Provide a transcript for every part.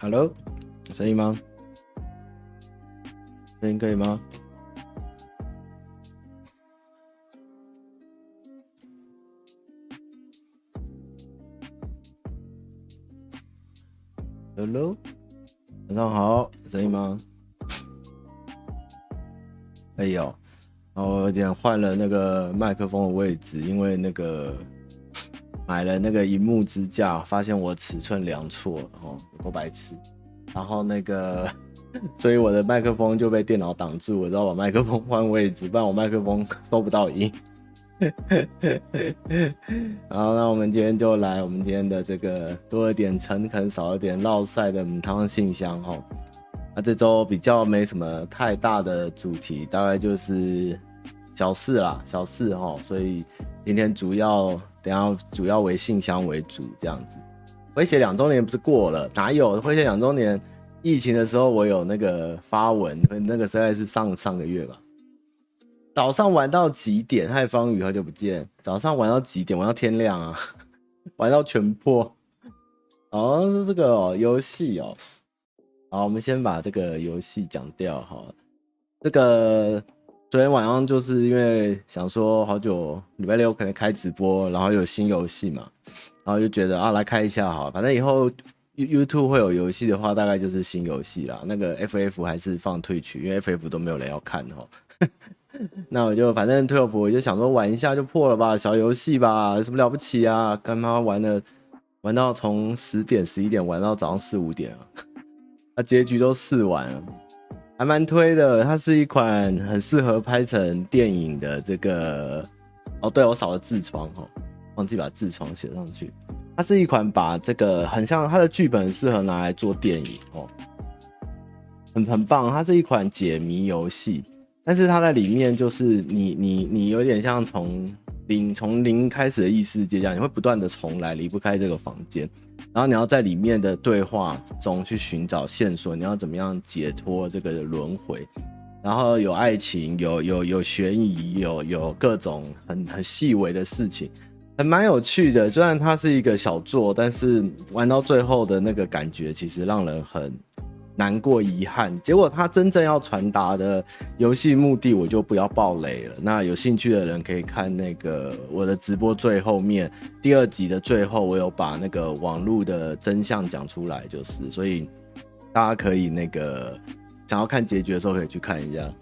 Hello，有声音吗？声音可以吗？Hello，晚上好，有声音吗？哎呦，然后有点换了那个麦克风的位置，因为那个。买了那个萤幕支架，发现我尺寸量错了，哦，有够白痴。然后那个，所以我的麦克风就被电脑挡住，我只好把麦克风换位置，不然我麦克风收不到音。然后，那我们今天就来我们今天的这个多了点诚恳，少了点绕赛的母汤信箱哈。那这周比较没什么太大的主题，大概就是小事啦，小事哈。所以今天主要。等下主要为信箱为主，这样子。回血两周年不是过了？哪有回血两周年？疫情的时候我有那个发文，那个实在是上上个月吧。早上玩到几点？嗨，方宇好久不见。早上玩到几点？玩到天亮啊，玩到全破。哦，这个哦，游戏哦。好，我们先把这个游戏讲掉哈。这个。昨天晚上就是因为想说好久礼拜六可能开直播，然后有新游戏嘛，然后就觉得啊来开一下好，反正以后 YouTube 会有游戏的话，大概就是新游戏啦。那个 FF 还是放退去，因为 FF 都没有人要看哈。那我就反正退 f 我就想说玩一下就破了吧，小游戏吧，有什么了不起啊？干嘛玩了玩到从十点十一点玩到早上四五点啊？那 结局都试完了。还蛮推的，它是一款很适合拍成电影的这个。哦，对，我少了痔疮哈，忘记把痔疮写上去。它是一款把这个很像它的剧本适合拿来做电影哦，很很棒。它是一款解谜游戏，但是它在里面就是你你你有点像从零从零开始的异世界这样，你会不断的重来，离不开这个房间。然后你要在里面的对话中去寻找线索，你要怎么样解脱这个轮回？然后有爱情，有有有悬疑，有有各种很很细微的事情，还蛮有趣的。虽然它是一个小作，但是玩到最后的那个感觉，其实让人很。难过遗憾，结果他真正要传达的游戏目的，我就不要爆雷了。那有兴趣的人可以看那个我的直播最后面第二集的最后，我有把那个网络的真相讲出来，就是所以大家可以那个想要看结局的时候可以去看一下。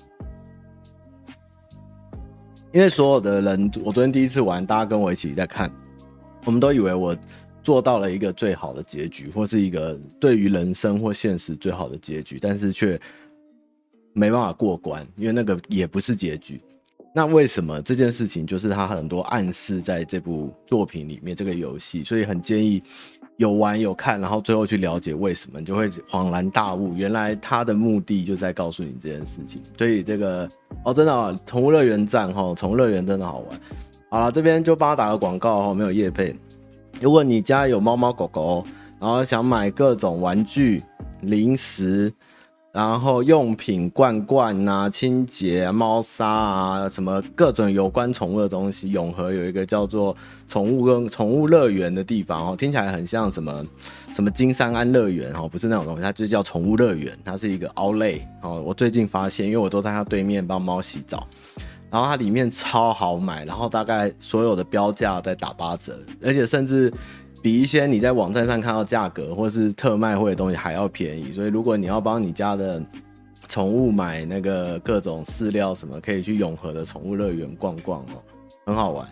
因为所有的人，我昨天第一次玩，大家跟我一起在看，我们都以为我。做到了一个最好的结局，或是一个对于人生或现实最好的结局，但是却没办法过关，因为那个也不是结局。那为什么这件事情就是他很多暗示在这部作品里面，这个游戏，所以很建议有玩有看，然后最后去了解为什么，你就会恍然大悟，原来他的目的就在告诉你这件事情。所以这个哦，真的啊，宠物乐园站哈，宠物乐园真的好玩。好了，这边就帮他打个广告哈，没有业配。如果你家有猫猫狗狗，然后想买各种玩具、零食，然后用品、罐罐啊、清洁啊、猫砂啊，什么各种有关宠物的东西，永和有一个叫做宠物跟宠物乐园的地方哦，听起来很像什么什么金山安乐园哦，不是那种东西，它就叫宠物乐园，它是一个 o u t l a y 哦。我最近发现，因为我都在它对面帮猫洗澡。然后它里面超好买，然后大概所有的标价在打八折，而且甚至比一些你在网站上看到价格或是特卖会的东西还要便宜。所以如果你要帮你家的宠物买那个各种饲料什么，可以去永和的宠物乐园逛逛哦，很好玩，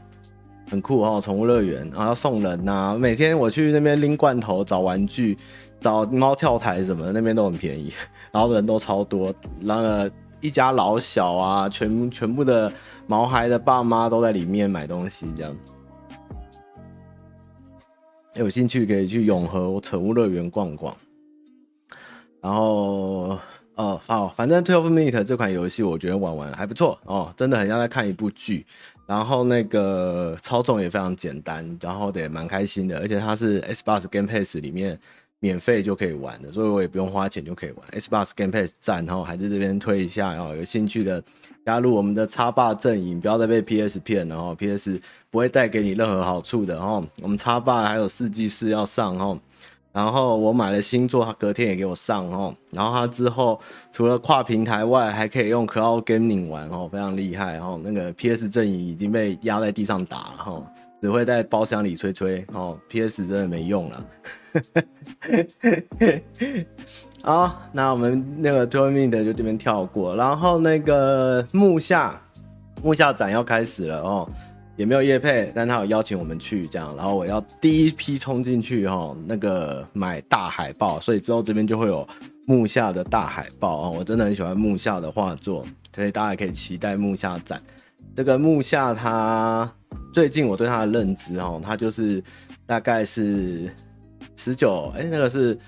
很酷哦，宠物乐园，然后要送人呐、每天我去那边拎罐头、找玩具、找猫跳台什么的，那边都很便宜，然后人都超多，然后。一家老小啊，全全部的毛孩的爸妈都在里面买东西，这样。有兴趣可以去永和宠物乐园逛逛。然后，哦，好，反正《Twelve Minute》这款游戏，我觉得玩玩还不错哦，真的很像在看一部剧。然后那个操纵也非常简单，然后也蛮开心的，而且它是 Xbox Game Pass 里面。免费就可以玩的，所以我也不用花钱就可以玩。Xbox Game Pass 赞，然后还是这边推一下，然后有兴趣的加入我们的叉霸阵营，不要再被 PS 骗了哈，PS 不会带给你任何好处的哈。我们叉霸还有四季四要上哈，然后我买了新作，他隔天也给我上哦。然后他之后除了跨平台外，还可以用 Cloud Gaming 玩哦，非常厉害哦。那个 PS 阵营已经被压在地上打了哈，只会在包厢里吹吹哦。PS 真的没用了。好，那我们那个 Tournament 就这边跳过，然后那个木下木下展要开始了哦。也没有叶配，但他有邀请我们去这样，然后我要第一批冲进去哈，那个买大海报，所以之后这边就会有木下的大海报哦。我真的很喜欢木下的画作，所以大家可以期待木下展。这个木下他最近我对他的认知哦，他就是大概是十九哎，那个是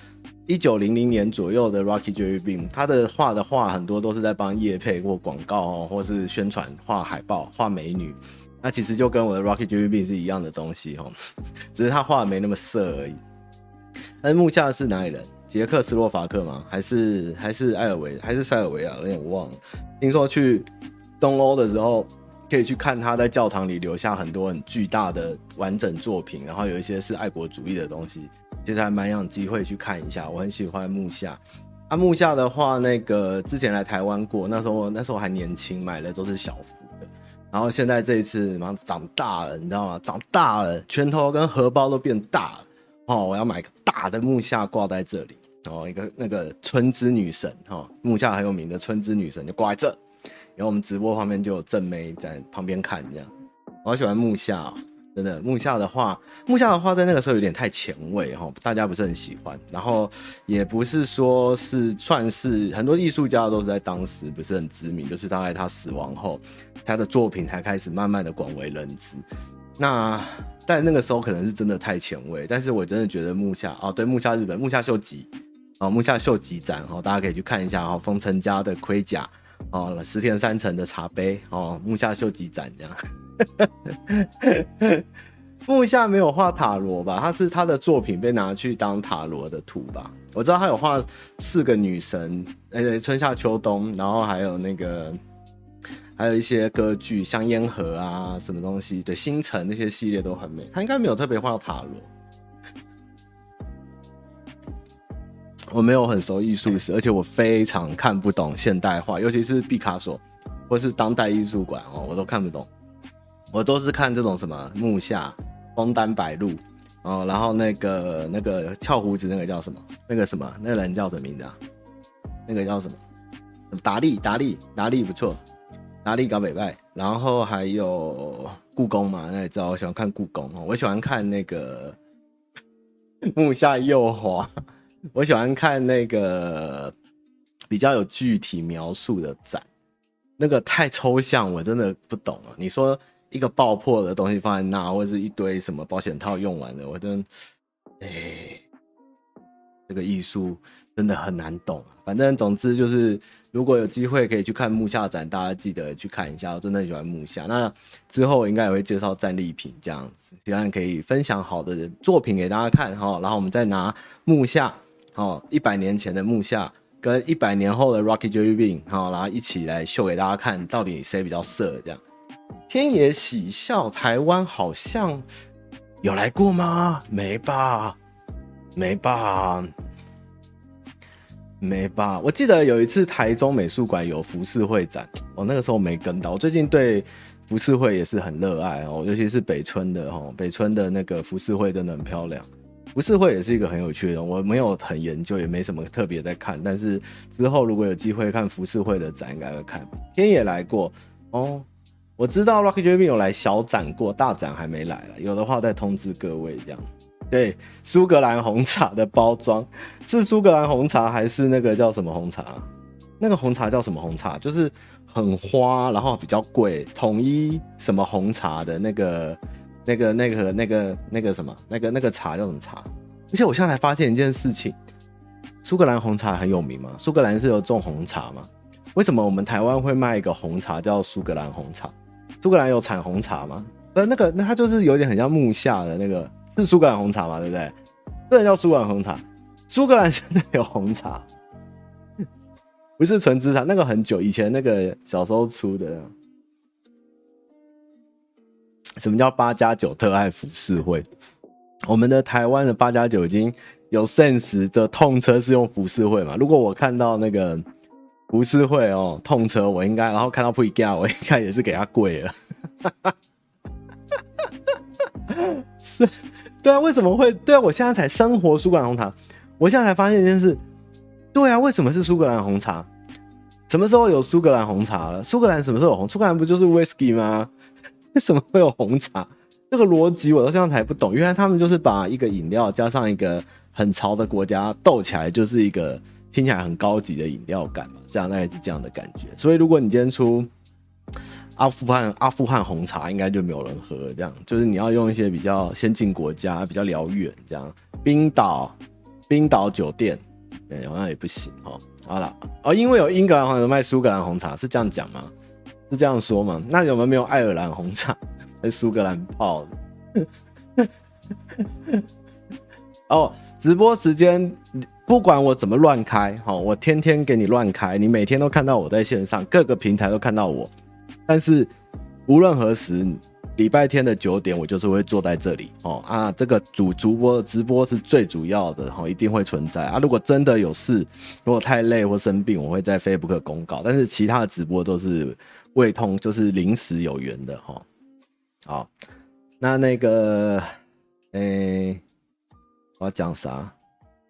一九零零年左右的 Rocky Jelly Bean，他的画的画很多都是在帮业配或广告哦，或是宣传画海报画美女。那其实就跟我的 Rocky Jelly Bean 是一样的东西哈，只是他画的没那么色而已。那木下是哪里人？捷克斯洛伐克吗？还是还是埃尔维？还是塞尔维亚？有点忘了。听说去东欧的时候，可以去看他在教堂里留下很多很巨大的完整作品，然后有一些是爱国主义的东西，其实还蛮有机会去看一下。我很喜欢木下。啊，木下的话，那个之前来台湾过，那时候那时候还年轻，买的都是小幅的。然后现在这一次，马上长大了，你知道吗？长大了，拳头跟荷包都变大了。哦，我要买个大的木下挂在这里。哦，一个那个春之女神，哦，木下很有名的春之女神就挂在这。然后我们直播方面就有正妹在旁边看，这样。我好喜欢木下。真的木下的话，木下的话在那个时候有点太前卫哈，大家不是很喜欢。然后也不是说是算是很多艺术家都是在当时不是很知名，就是大概他死亡后，他的作品才开始慢慢的广为人知。那在那个时候可能是真的太前卫，但是我真的觉得木下哦，对，木下日本木下秀吉哦，木下秀吉展哦，大家可以去看一下哦，丰臣家的盔甲哦，石田三成的茶杯哦，木下秀吉展这样。木下没有画塔罗吧？他是他的作品被拿去当塔罗的图吧？我知道他有画四个女神，呃，春夏秋冬，然后还有那个，还有一些歌剧，香烟盒啊，什么东西，对，星辰那些系列都很美。他应该没有特别画塔罗。我没有很熟艺术史，而且我非常看不懂现代画，尤其是毕卡索或是当代艺术馆哦，我都看不懂。我都是看这种什么木下、枫丹白露，哦，然后那个那个翘胡子那个叫什么？那个什么？那个人叫什么名字啊？那个叫什么？达利，达利，达利不错，达利搞北拜。然后还有故宫嘛，那也知道我喜欢看故宫哦。我喜欢看那个 木下右滑，我喜欢看那个比较有具体描述的展，那个太抽象，我真的不懂了。你说。一个爆破的东西放在那，或者是一堆什么保险套用完了，我真的，哎、这个艺术真的很难懂啊。反正总之就是，如果有机会可以去看木下展，大家记得去看一下。我真的喜欢木下。那之后应该也会介绍战利品这样子，希望可以分享好的作品给大家看哈。然后我们再拿木下，哦，一百年前的木下跟一百年后的 Rocky Jelly Bean，好，然后一起来秀给大家看，到底谁比较色这样。天野喜笑，台湾好像有来过吗？没吧，没吧，没吧。我记得有一次台中美术馆有浮世绘展，我那个时候没跟到。我最近对浮世绘也是很热爱哦，尤其是北村的哦，北村的那个浮世绘真的很漂亮。浮世绘也是一个很有趣的，我没有很研究，也没什么特别在看。但是之后如果有机会看浮世绘的展，应该会看。天野来过哦。我知道 Rocky Jelly Bean 有来小展过，大展还没来了。有的话再通知各位这样。对，苏格兰红茶的包装是苏格兰红茶还是那个叫什么红茶？那个红茶叫什么红茶？就是很花，然后比较贵，统一什么红茶的那个、那个、那个、那个、那个什么、那个、那个茶叫什么茶？而且我现在才发现一件事情，苏格兰红茶很有名吗？苏格兰是有种红茶吗？为什么我们台湾会卖一个红茶叫苏格兰红茶？苏格兰有产红茶吗？呃，那个，那它就是有点很像木下的那个，是苏格兰红茶嘛，对不对？这叫苏格兰红茶。苏格兰 真的有红茶，不是纯资茶，那个很久以前那个小时候出的。什么叫八加九特爱浮世绘？我们的台湾的八加九已经有 sense 的痛车是用浮世绘嘛？如果我看到那个浮世绘哦，痛车我应该，然后看到 Pre-Ga 我应该也是给他跪了。是，对啊，为什么会？对啊，我现在才生活苏格兰红茶，我现在才发现一件事。对啊，为什么是苏格兰红茶？什么时候有苏格兰红茶了？苏格兰什么时候有红？苏格兰不就是 Whisky 吗？为什么会有红茶？这个逻辑我到现在还不懂。原来他们就是把一个饮料加上一个。很潮的国家斗起来就是一个听起来很高级的饮料感嘛，这样大概是这样的感觉。所以如果你今天出阿富汗阿富汗红茶，应该就没有人喝。这样就是你要用一些比较先进国家，比较辽远这样。冰岛冰岛酒店，对，好像也不行哦。好了哦，因为有英格兰红茶卖苏格兰红茶，是这样讲吗？是这样说吗？那有没有没有爱尔兰红茶在苏格兰泡的？哦。直播时间，不管我怎么乱开，好，我天天给你乱开，你每天都看到我在线上，各个平台都看到我。但是无论何时，礼拜天的九点，我就是会坐在这里，哦啊，这个主主播直播是最主要的，哈，一定会存在啊。如果真的有事，如果太累或生病，我会在 Facebook 公告。但是其他的直播都是胃痛，就是临时有缘的，哈。好，那那个，诶、我要讲啥？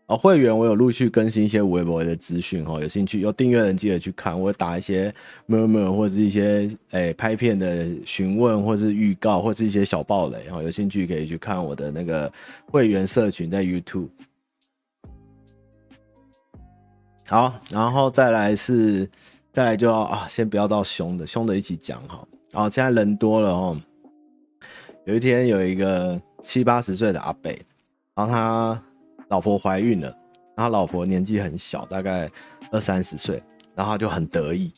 哦，会员我有陆续更新一些微博的资讯哦，有兴趣有订阅人记得去看。我打一些 memo 或者一些诶、拍片的询问，或是预告，或是一些小暴雷哦，有兴趣可以去看我的那个会员社群在 YouTube。好，然后再来是再来就啊，先不要到凶的，凶的一起讲哈。然后现在人多了哦。有一天有一个七八十岁的阿伯。然后他老婆怀孕了，然后老婆年纪很小，大概二三十岁，然后他就很得意，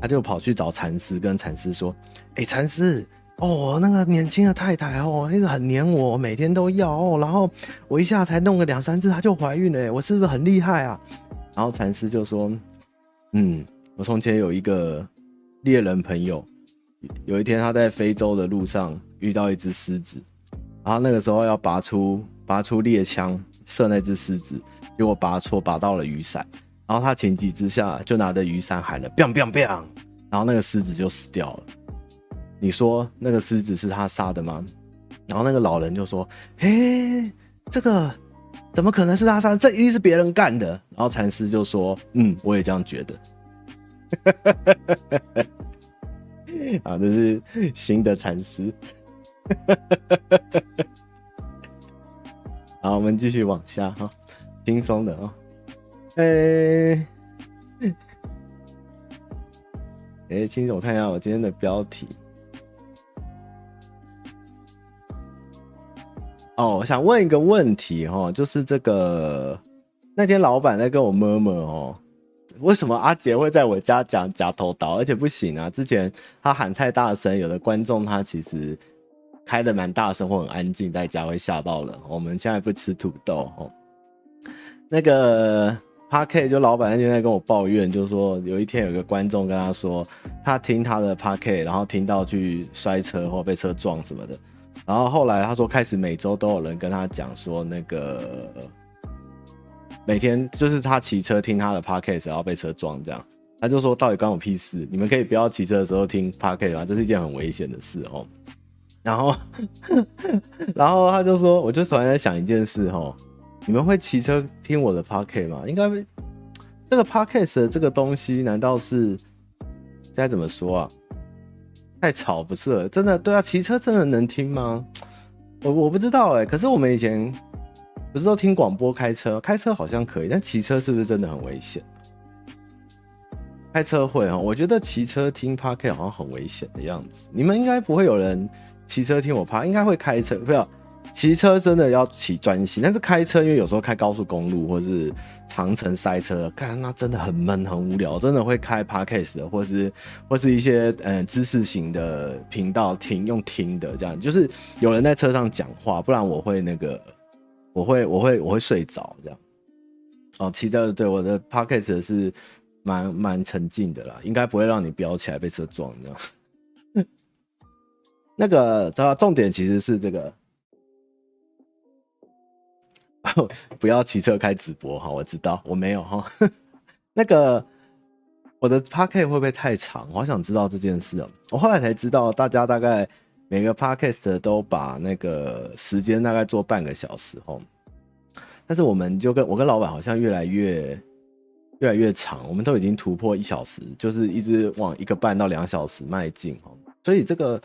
他就跑去找禅师，跟禅师说：“哎，禅师，哦，那个年轻的太太哦，那个很黏我，每天都要哦，然后我一下才弄个两三次，她就怀孕了，我是不是很厉害啊？”然后禅师就说：“嗯，我从前有一个猎人朋友，有一天他在非洲的路上遇到一只狮子，然后那个时候要拔出。”拔出猎枪射那只狮子，结果拔错，拔到了雨伞。然后他情急之下就拿着雨伞喊了 “biang biang biang”，然后那个狮子就死掉了。你说那个狮子是他杀的吗？然后那个老人就说：“嘿，这个怎么可能是他杀？这一定是别人干的。”然后禅师就说：“嗯，我也这样觉得。” 啊，这是新的禅师。好，我们继续往下哈，轻松的啊。哎、欸，哎、欸，轻松，我看一下我今天的标题。哦，我想问一个问题哈，就是这个那天老板在跟我 murmur 哦，为什么阿杰会在我家讲夹头刀？而且不行啊，之前他喊太大声，有的观众他其实。开的蛮大声或很安静，在家会吓到人。我们现在不吃土豆哦。那个 Park 就老板那天在跟我抱怨，就是说有一天有一个观众跟他说，他听他的 Park，然后听到去摔车或被车撞什么的。然后后来他说开始每周都有人跟他讲说，那个每天就是他骑车听他的 Park，然后被车撞这样。他就说到底关我屁事？你们可以不要骑车的时候听 Park 吗？这是一件很危险的事哦。然后，然后他就说，我就突然在想一件事哈，你们会骑车听我的 podcast 吗？应该这个 podcast 的这个东西，难道是该怎么说啊？太吵不是？真的对啊，骑车真的能听吗？我我不知道哎、可是我们以前不是都听广播开车，开车好像可以，但骑车是不是真的很危险？开车会哈，我觉得骑车听 podcast 好像很危险的样子。你们应该不会有人。骑车听我 Park，应该会开车，不要骑车真的要骑专心。但是开车，因为有时候开高速公路或是长程塞车，看那真的很闷很无聊，真的会开 Podcast 的，或是或是一些呃知识型的频道听，用听的这样，就是有人在车上讲话，不然我会那个我会我会我会睡着这样。哦，骑车对我的 pocket 是蛮蛮沉静的啦，应该不会让你飙起来被车撞这样。那个，它重点其实是这个，不要骑车开直播哈，我知道我没有哈。那个我的 pocket 会不会太长？我好想知道这件事。我后来才知道，大家大概每个 Podcast 都把那个时间大概做半个小时哦。但是我们就跟我跟老板好像越来越越来越长，我们都已经突破一小时，就是一直往一个半到两小时迈进哦。所以这个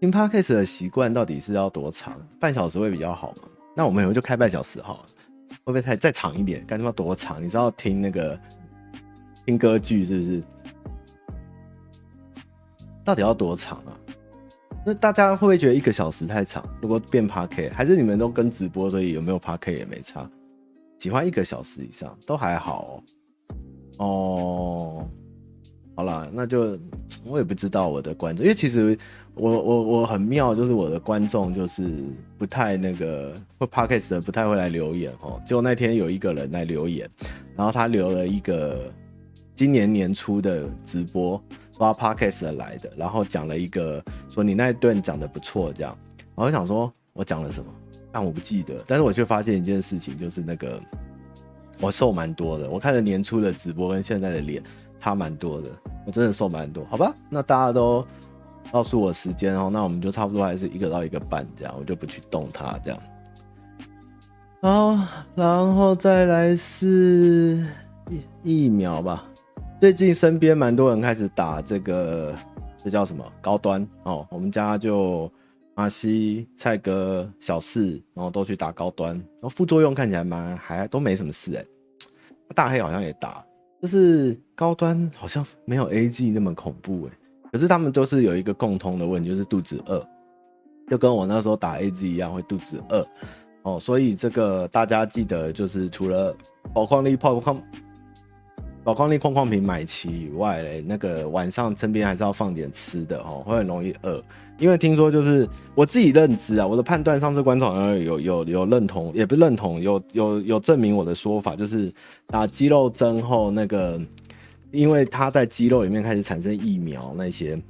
听 Podcast 的习惯到底是要多长？半小时会比较好吗？那我们以后就开半小时好了，会不会太再长一点？该他妈多长？你知道听那个听歌剧是不是？到底要多长啊？那大家会不会觉得一个小时太长？如果变 Podcast，还是你们都跟直播，所以有没有 Podcast 也没差？喜欢一个小时以上都还好哦。哦，好了，那就我也不知道我的观众，因为其实我我我很妙，就是我的观众就是不太那个会 Podcast 的，不太会来留言哦。结果那天有一个人来留言，然后他留了一个今年年初的直播，说他 Podcast 来的，然后讲了一个说你那一段讲的不错，这样，我就想说我讲了什么？但我不记得，但是我却发现一件事情，就是那个我瘦蛮多的。我看着年初的直播跟现在的脸差蛮多的，我真的瘦蛮多。好吧，那大家都告诉我时间哦，那我们就差不多还是一个到一个半这样，我就不去动它这样。好，然后再来是疫疫苗吧。最近身边蛮多人开始打这个，这叫什么高端哦？我们家就。阿西、蔡哥、小四，然后都去打高端，然后副作用看起来蛮还都没什么事哎。大黑好像也打，就是高端好像没有 AG 那么恐怖哎。可是他们都是有一个共通的问题，就是肚子饿，就跟我那时候打 AG 一样会肚子饿哦。所以这个大家记得，就是除了宝矿力泡矿。宝矿力矿矿瓶买齐以外嘞，那个晚上身边还是要放点吃的哦，会很容易饿。因为听说就是我自己认知啊，我的判断，上次观众好像有有有认同，也不认同，有有有证明我的说法，就是打肌肉针后那个，因为它在肌肉里面开始产生疫苗那些，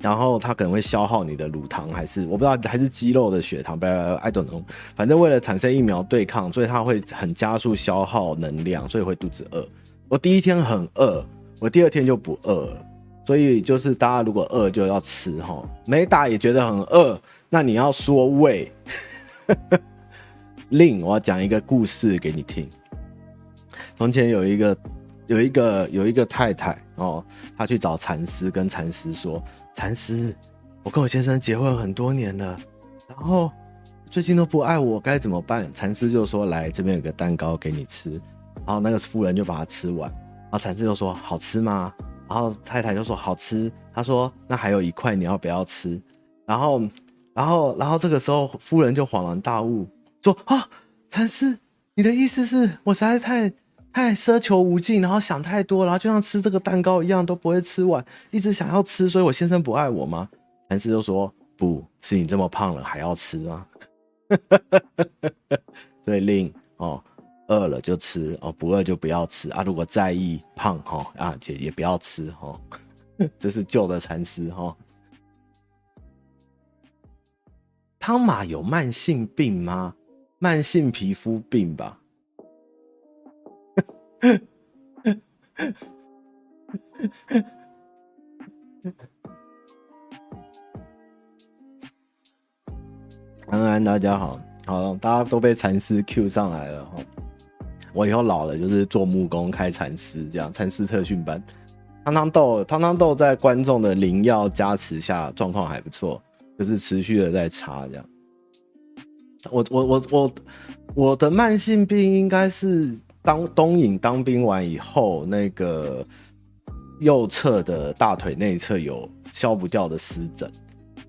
然后它可能会消耗你的乳糖，还是我不知道，还是肌肉的血糖，不要 I don't know，反正为了产生疫苗对抗，所以它会很加速消耗能量，所以会肚子饿。我第一天很饿，我第二天就不饿了，所以就是大家如果饿就要吃哈，没打也觉得很饿，那你要说胃。另，我要讲一个故事给你听。从前有一个有一个有一个太太哦，她去找禅师，跟禅师说：“禅师，我跟我先生结婚很多年了，然后最近都不爱我，该怎么办？”禅师就说：“来，这边有个蛋糕给你吃。”然后那个夫人就把它吃完，然后禅师就说：“好吃吗？”然后太太就说：“好吃。”他说：“那还有一块，你要不要吃？”然后，然后，然后这个时候夫人就恍然大悟，说：“啊，禅师，你的意思是我实在太太奢求无尽，然后想太多，然后就像吃这个蛋糕一样都不会吃完，一直想要吃，所以我先生不爱我吗？”禅师就说：“不是你这么胖了还要吃吗？” 所以令哦。饿了就吃哦，不饿就不要吃啊。如果在意胖哈啊，也也不要吃哈。这是旧的禅师哈。汤马有慢性病吗？慢性皮肤病吧。安安，大家好，好，大家都被禅师 Q 上来了哈。我以后老了就是做木工开禅师这样，禅师特训班。汤汤豆汤汤豆在观众的灵药加持下状况还不错，就是持续的在查这样。我我我我我的慢性病应该是当东影当兵完以后，那个右侧的大腿内侧有消不掉的湿疹，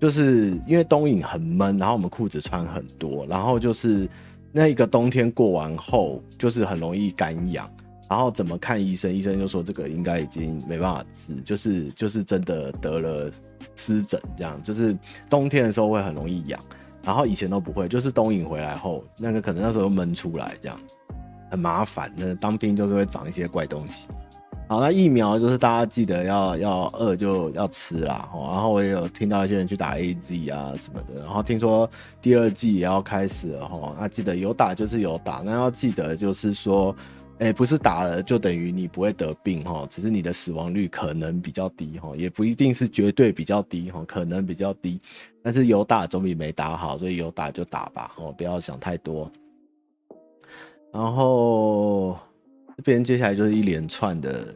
就是因为东影很闷，然后我们裤子穿很多，然后就是。那一个冬天过完后，就是很容易干痒，然后怎么看医生，医生就说这个应该已经没办法治，就是就是真的得了湿疹这样，就是冬天的时候会很容易痒，然后以前都不会，就是冬饮回来后，那个可能那时候闷出来这样，很麻烦。那当兵就是会长一些怪东西，好，那疫苗就是大家记得要要饿就要吃啦。然后我也有听到一些人去打 AZ 啊什么的，然后听说第二季也要开始了哈。那记得有打就是有打，那要记得就是说，哎，不是打了就等于你不会得病哈，只是你的死亡率可能比较低哈，也不一定是绝对比较低哈，可能比较低。但是有打总比没打好，所以有打就打吧，哦，不要想太多。然后边接下来就是一连串的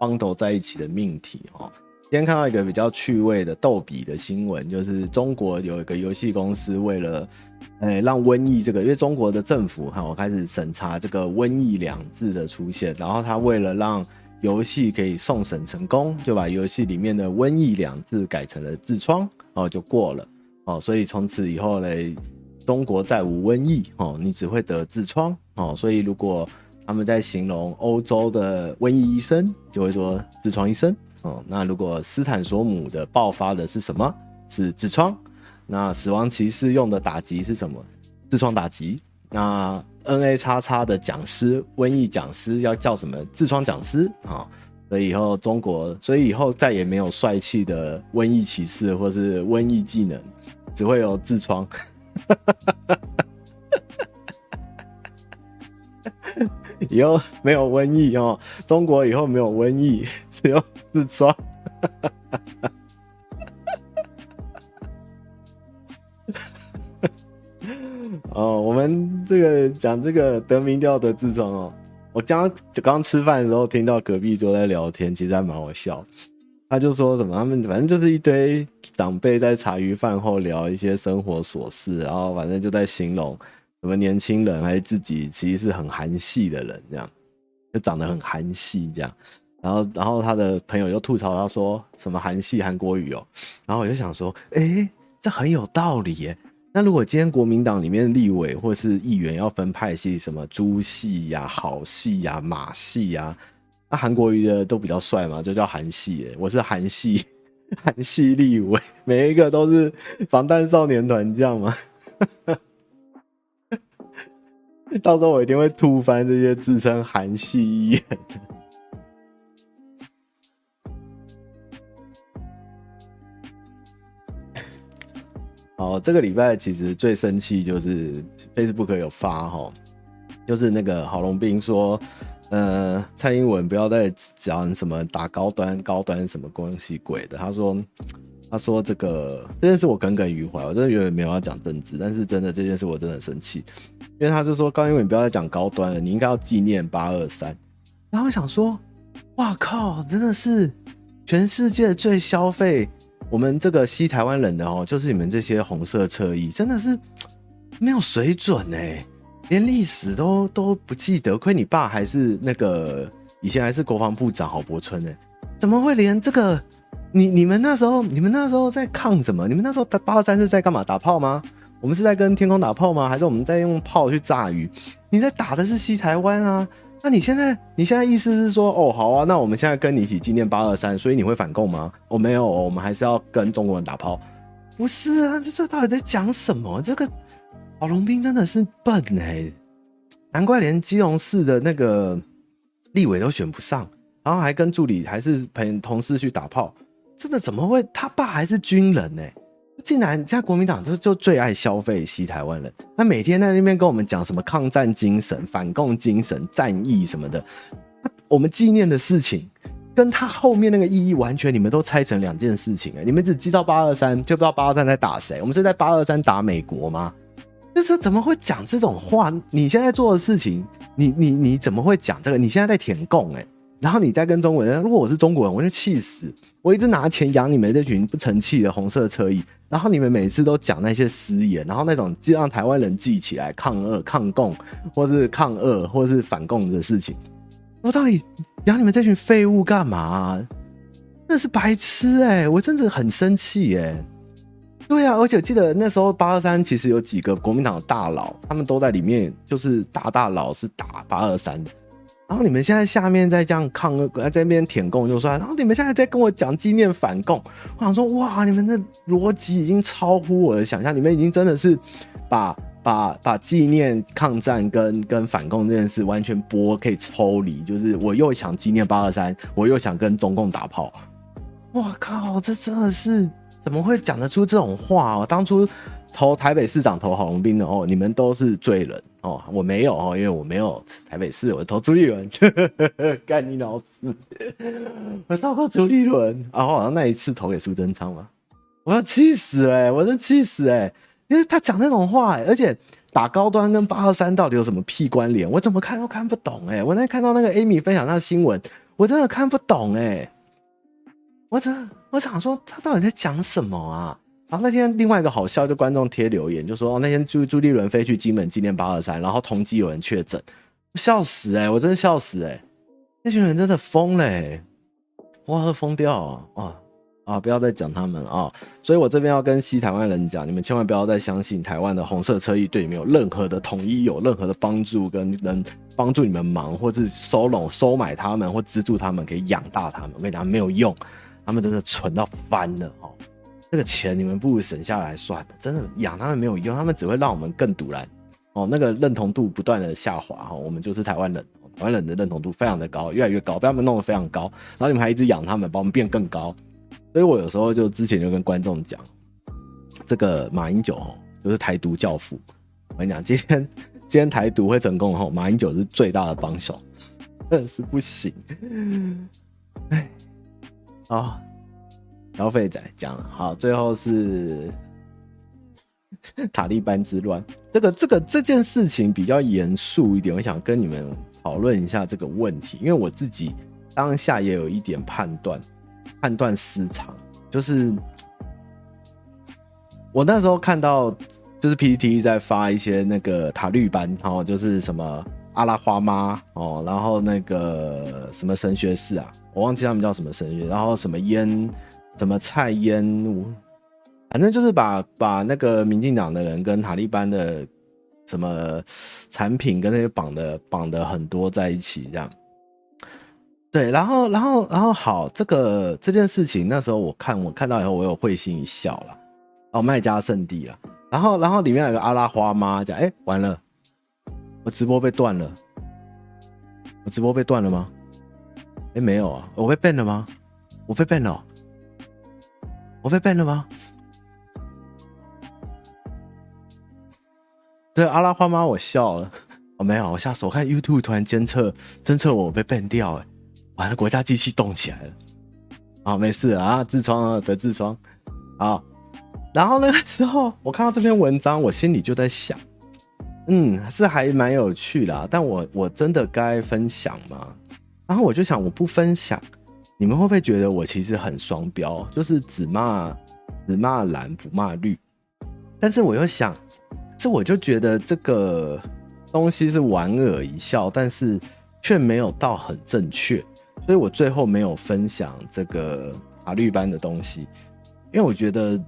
bundle 在一起的命题哦。今天看到一个比较趣味的逗比的新闻，就是中国有一个游戏公司为了，诶让瘟疫这个，因为中国的政府哈，我开始审查这个瘟疫两字的出现，然后他为了让游戏可以送审成功，就把游戏里面的瘟疫两字改成了痔疮哦，就过了哦，所以从此以后嘞。中国再无瘟疫哦，你只会得痔疮哦，所以如果他们在形容欧洲的瘟疫医生，就会说痔疮医生哦。那如果斯坦索姆的爆发的是什么？是痔疮。那死亡骑士用的打击是什么？痔疮打击。那 NAXX 的讲师，瘟疫讲师要叫什么？痔疮讲师啊。所以以后中国，所以以后再也没有帅气的瘟疫骑士或是瘟疫技能，只会有痔疮。以后没有瘟疫哦，中国以后没有瘟疫，只有痔疮。哦，我们这个讲这个得名调的痔疮哦，我刚刚吃饭的时候听到隔壁桌在聊天，其实还蛮好笑。他就说什么，他们反正就是一堆长辈在茶余饭后聊一些生活琐事，然后反正就在形容什么年轻人还是自己其实是很韩系的人，这样就长得很韩系这样。然后，然后他的朋友又吐槽他说什么韩系韩国语哦，然后我就想说，哎，这很有道理耶。那如果今天国民党里面立委或是议员要分派系，什么猪系呀、好系呀、马系呀？那韩国瑜的都比较帅嘛，就叫韩系耶。我是韩系，韩系立委，每一个都是防弹少年团这样吗？到时候我一定会吐翻这些自称韩系医院的。好，这个礼拜其实最生气就是 Facebook 有发哈，就是那个郝龙斌说。呃，蔡英文不要再讲什么打高端、高端什么关系鬼的。他说，他说这个这件事我耿耿于怀，我真的原本没有要讲政治，但是真的这件事我真的很生气，因为他就说高英文你不要再讲高端了，你应该要纪念八二三。然后想说，哇靠，真的是全世界最消费我们这个西台湾人的哦，就是你们这些红色车衣，真的是没有水准哎、连历史都都不记得，亏你爸还是那个以前还是国防部长郝柏村呢？怎么会连这个？你你们那时候你们那时候在抗什么？你们那时候打八二三是在干嘛？打炮吗？我们是在跟天空打炮吗？还是我们在用炮去炸鱼？你在打的是西台湾啊？那你现在你现在意思是说，哦好啊，那我们现在跟你一起纪念八二三，所以你会反共吗？我、哦、没有，我们还是要跟中国人打炮。不是啊，这这到底在讲什么？这个。郝龙斌真的是笨哎、难怪连基隆市的那个立委都选不上，然后还跟助理还是陪同事去打炮，真的怎么会？他爸还是军人呢、竟然现在国民党就就最爱消费西台湾人，他每天在那边跟我们讲什么抗战精神、反共精神、战役什么的，我们纪念的事情跟他后面那个意义完全，你们都拆成两件事情哎、你们只知道八二三，就不知道八二三在打谁？我们是在八二三打美国吗？就是怎么会讲这种话？你现在做的事情，你你你怎么会讲这个？你现在在舔共哎、然后你在跟中国人。如果我是中国人，我就气死！我一直拿钱养你们这群不成器的红色车翼，然后你们每次都讲那些私言，然后那种让台湾人记起来抗俄、抗共，或是抗俄，或是反共的事情。我到底养你们这群废物干嘛？那是白痴哎、我真的很生气哎、欸。对啊，而且记得那时候八二三其实有几个国民党的大佬，他们都在里面，就是大大佬是打八二三的。然后你们现在下面在这样抗，在那边舔共就算，然后你们现在在跟我讲纪念反共，我想说哇，你们的逻辑已经超乎我的想象，你们已经真的是把把把纪念抗战跟跟反共这件事完全剥可以抽离，就是我又想纪念八二三，我又想跟中共打炮。我靠，这真的是怎么会讲得出这种话哦？当初投台北市长投郝龙斌的哦，你们都是罪人哦，我没有哦，因为我没有台北市，我投朱立伦，干你老师，我投过朱立伦。啊，我好像那一次投给苏贞昌嘛，我要气死哎、我真气死哎、因为他讲那种话、欸，而且打高端跟八二三到底有什么屁关联？我怎么看都看不懂哎、我那天看到那个 Amy 分享那个新闻，我真的看不懂哎、我真我想说，他到底在讲什么啊？然后那天另外一个好笑，就观众贴留言就说：“哦，那天朱朱立伦飞去金门纪念八二三，然后同机有人确诊，笑死哎、我真的笑死哎、那群人真的疯了、欸，哇，疯掉啊！啊啊！不要再讲他们啊！所以我这边要跟西台湾人讲，你们千万不要再相信台湾的红色车衣对你们有任何的统一，有任何的帮助，跟能帮助你们忙，或是收拢、收买他们，或资助他们，可以养大他们。我跟你讲，没有用。”他们真的蠢到翻了哦！这个钱你们不如省下来算了，真的养他们没有用，他们只会让我们更赌烂哦。那个认同度不断的下滑哈，我们就是台湾人，台湾人的认同度非常的高，越来越高，被他们弄得非常高，然后你们还一直养他们，把我们变更高。所以我有时候就之前就跟观众讲，这个马英九哦，就是台独教父。我跟你讲，今天今天台独会成功后，马英九是最大的帮手，真的是不行。哎。好，消费仔讲了。好，最后是 塔利班之乱。这个、这个、这件事情比较严肃一点，我想跟你们讨论一下这个问题。因为我自己当下也有一点判断，判断失常。就是我那时候看到，就是 PPT 在发一些那个塔绿班，哦，就是什么阿拉花妈哦，然后那个什么神学士啊。我忘记他们叫什么神学，然后什么烟，什么菜烟，反正就是把把那个民进党的人跟塔利班的什么产品跟那些绑的绑的很多在一起，这样。对，然后然后然后好，这个这件事情那时候我看我看到以后，我有会心一笑了。哦，卖家圣地了。然后然后里面有个阿拉花妈讲，哎，完了，我直播被断了，我直播被断了吗？哎，没有啊，我被 ban 了吗？我被 ban 了，我被 ban 了吗？对，阿拉花妈，我笑了。哦，没有，我吓死，我看 YouTube 突然监测侦测我被 ban 掉，哎，完了，国家机器动起来了。啊，没事啊，痔疮啊，得痔疮。好，然后那个时候我看到这篇文章，我心里就在想，嗯，是还蛮有趣的，但我我真的该分享吗？然后我就想，我不分享，你们会不会觉得我其实很双标？就是只骂只骂蓝不骂绿。但是我又想，这我就觉得这个东西是莞尔一笑，但是却没有到很正确，所以我最后没有分享这个法律班的东西，因为我觉得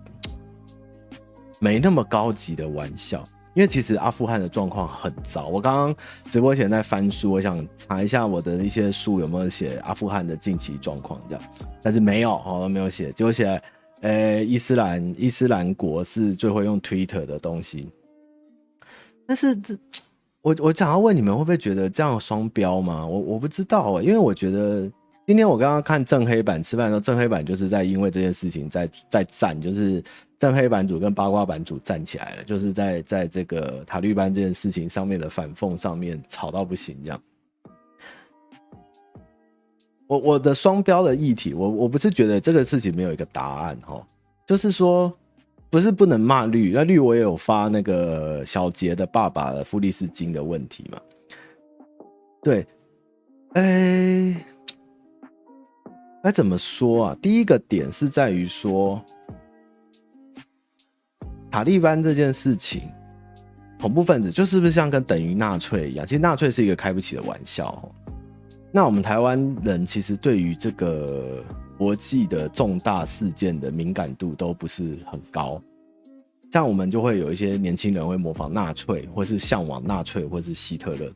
没那么高级的玩笑。因为其实阿富汗的状况很糟，我刚刚直播前在翻书，我想查一下我的一些书有没有写阿富汗的近期状况这样，但是没有哦，没有写，就写，呃，伊斯兰伊斯兰国是最会用 Twitter 的东西，但是这我我想要问你们会不会觉得这样双标吗？我我不知道，因为我觉得。今天我刚刚看正黑板吃饭的时候，正黑板就是在因为这件事情在在战，就是正黑板组跟八卦版组站起来了，就是在在这个塔绿班这件事情上面的反讽上面吵到不行这样。我我的双标的议题，我我不是觉得这个事情没有一个答案哈，就是说不是不能骂绿，那绿我也有发那个小杰的爸爸的富利斯金的问题嘛，对，哎、该怎么说啊？第一个点是在于说，塔利班这件事情，恐怖分子就是不是像跟等于纳粹一样？其实纳粹是一个开不起的玩笑。那我们台湾人其实对于这个国际的重大事件的敏感度都不是很高，像我们就会有一些年轻人会模仿纳粹，或是向往纳粹，或是希特勒。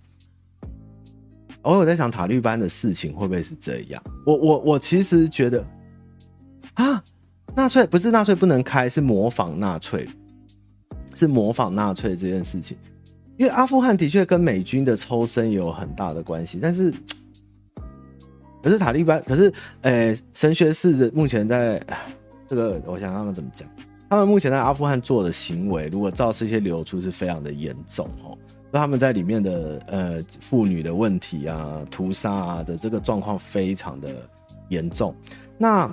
我有在想塔利班的事情会不会是这样？我我我其实觉得啊，纳粹不是纳粹不能开，是模仿纳粹，是模仿纳粹这件事情，因为阿富汗的确跟美军的抽身有很大的关系，但是，可是塔利班，可是，诶、神学士的目前在这个，我想他们怎么讲？他们目前在阿富汗做的行为，如果照这些流出，是非常的严重哦。那他们在里面的呃妇女的问题啊、屠杀啊的这个状况非常的严重，那。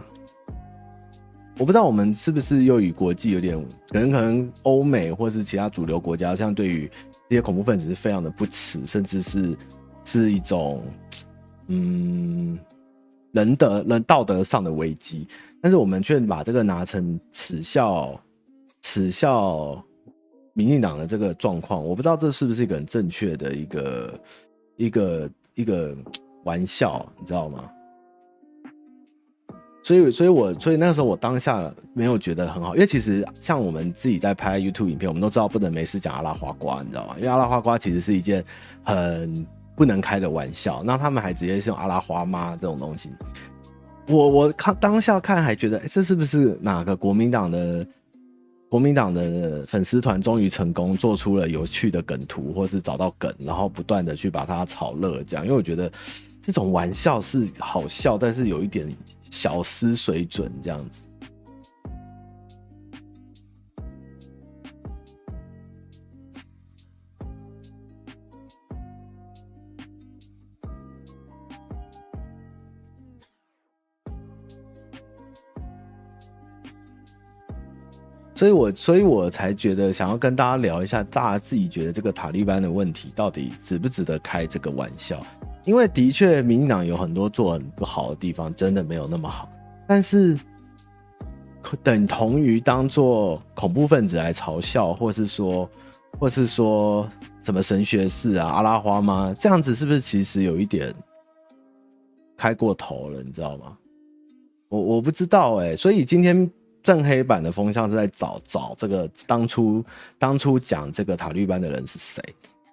我不知道我们是不是又与国际有点可能，可能欧美或是其他主流国家，像对于这些恐怖分子是非常的不耻，甚至是是一种嗯人德人道德上的危机，但是我们却把这个拿成耻笑耻笑民进党的这个状况，我不知道这是不是一个很正确的一个一个一个玩笑，你知道吗？所以，所以我，所以那个时候我当下没有觉得很好，因为其实像我们自己在拍 YouTube 影片，我们都知道不能没事讲阿拉花瓜，你知道吗？因为阿拉花瓜其实是一件很不能开的玩笑，那他们还直接是用阿拉花妈这种东西。我我看当下看还觉得，欸，这是不是哪个国民党的国民党的粉丝团终于成功做出了有趣的梗图，或是找到梗，然后不断的去把它炒热这样？因为我觉得这种玩笑是好笑，但是有一点。小失水准这样子，所以我所以我才觉得想要跟大家聊一下，大家自己觉得这个塔利班的问题到底值不值得开这个玩笑？因为的确，民进党有很多做很不好的地方，真的没有那么好。但是，等同于当做恐怖分子来嘲笑，或是说，或是说什么神学士啊、阿拉花吗？这样子是不是其实有一点开过头了？你知道吗？我我不知道哎、所以今天正黑板的风向是在找找这个当初当初讲这个塔利班的人是谁。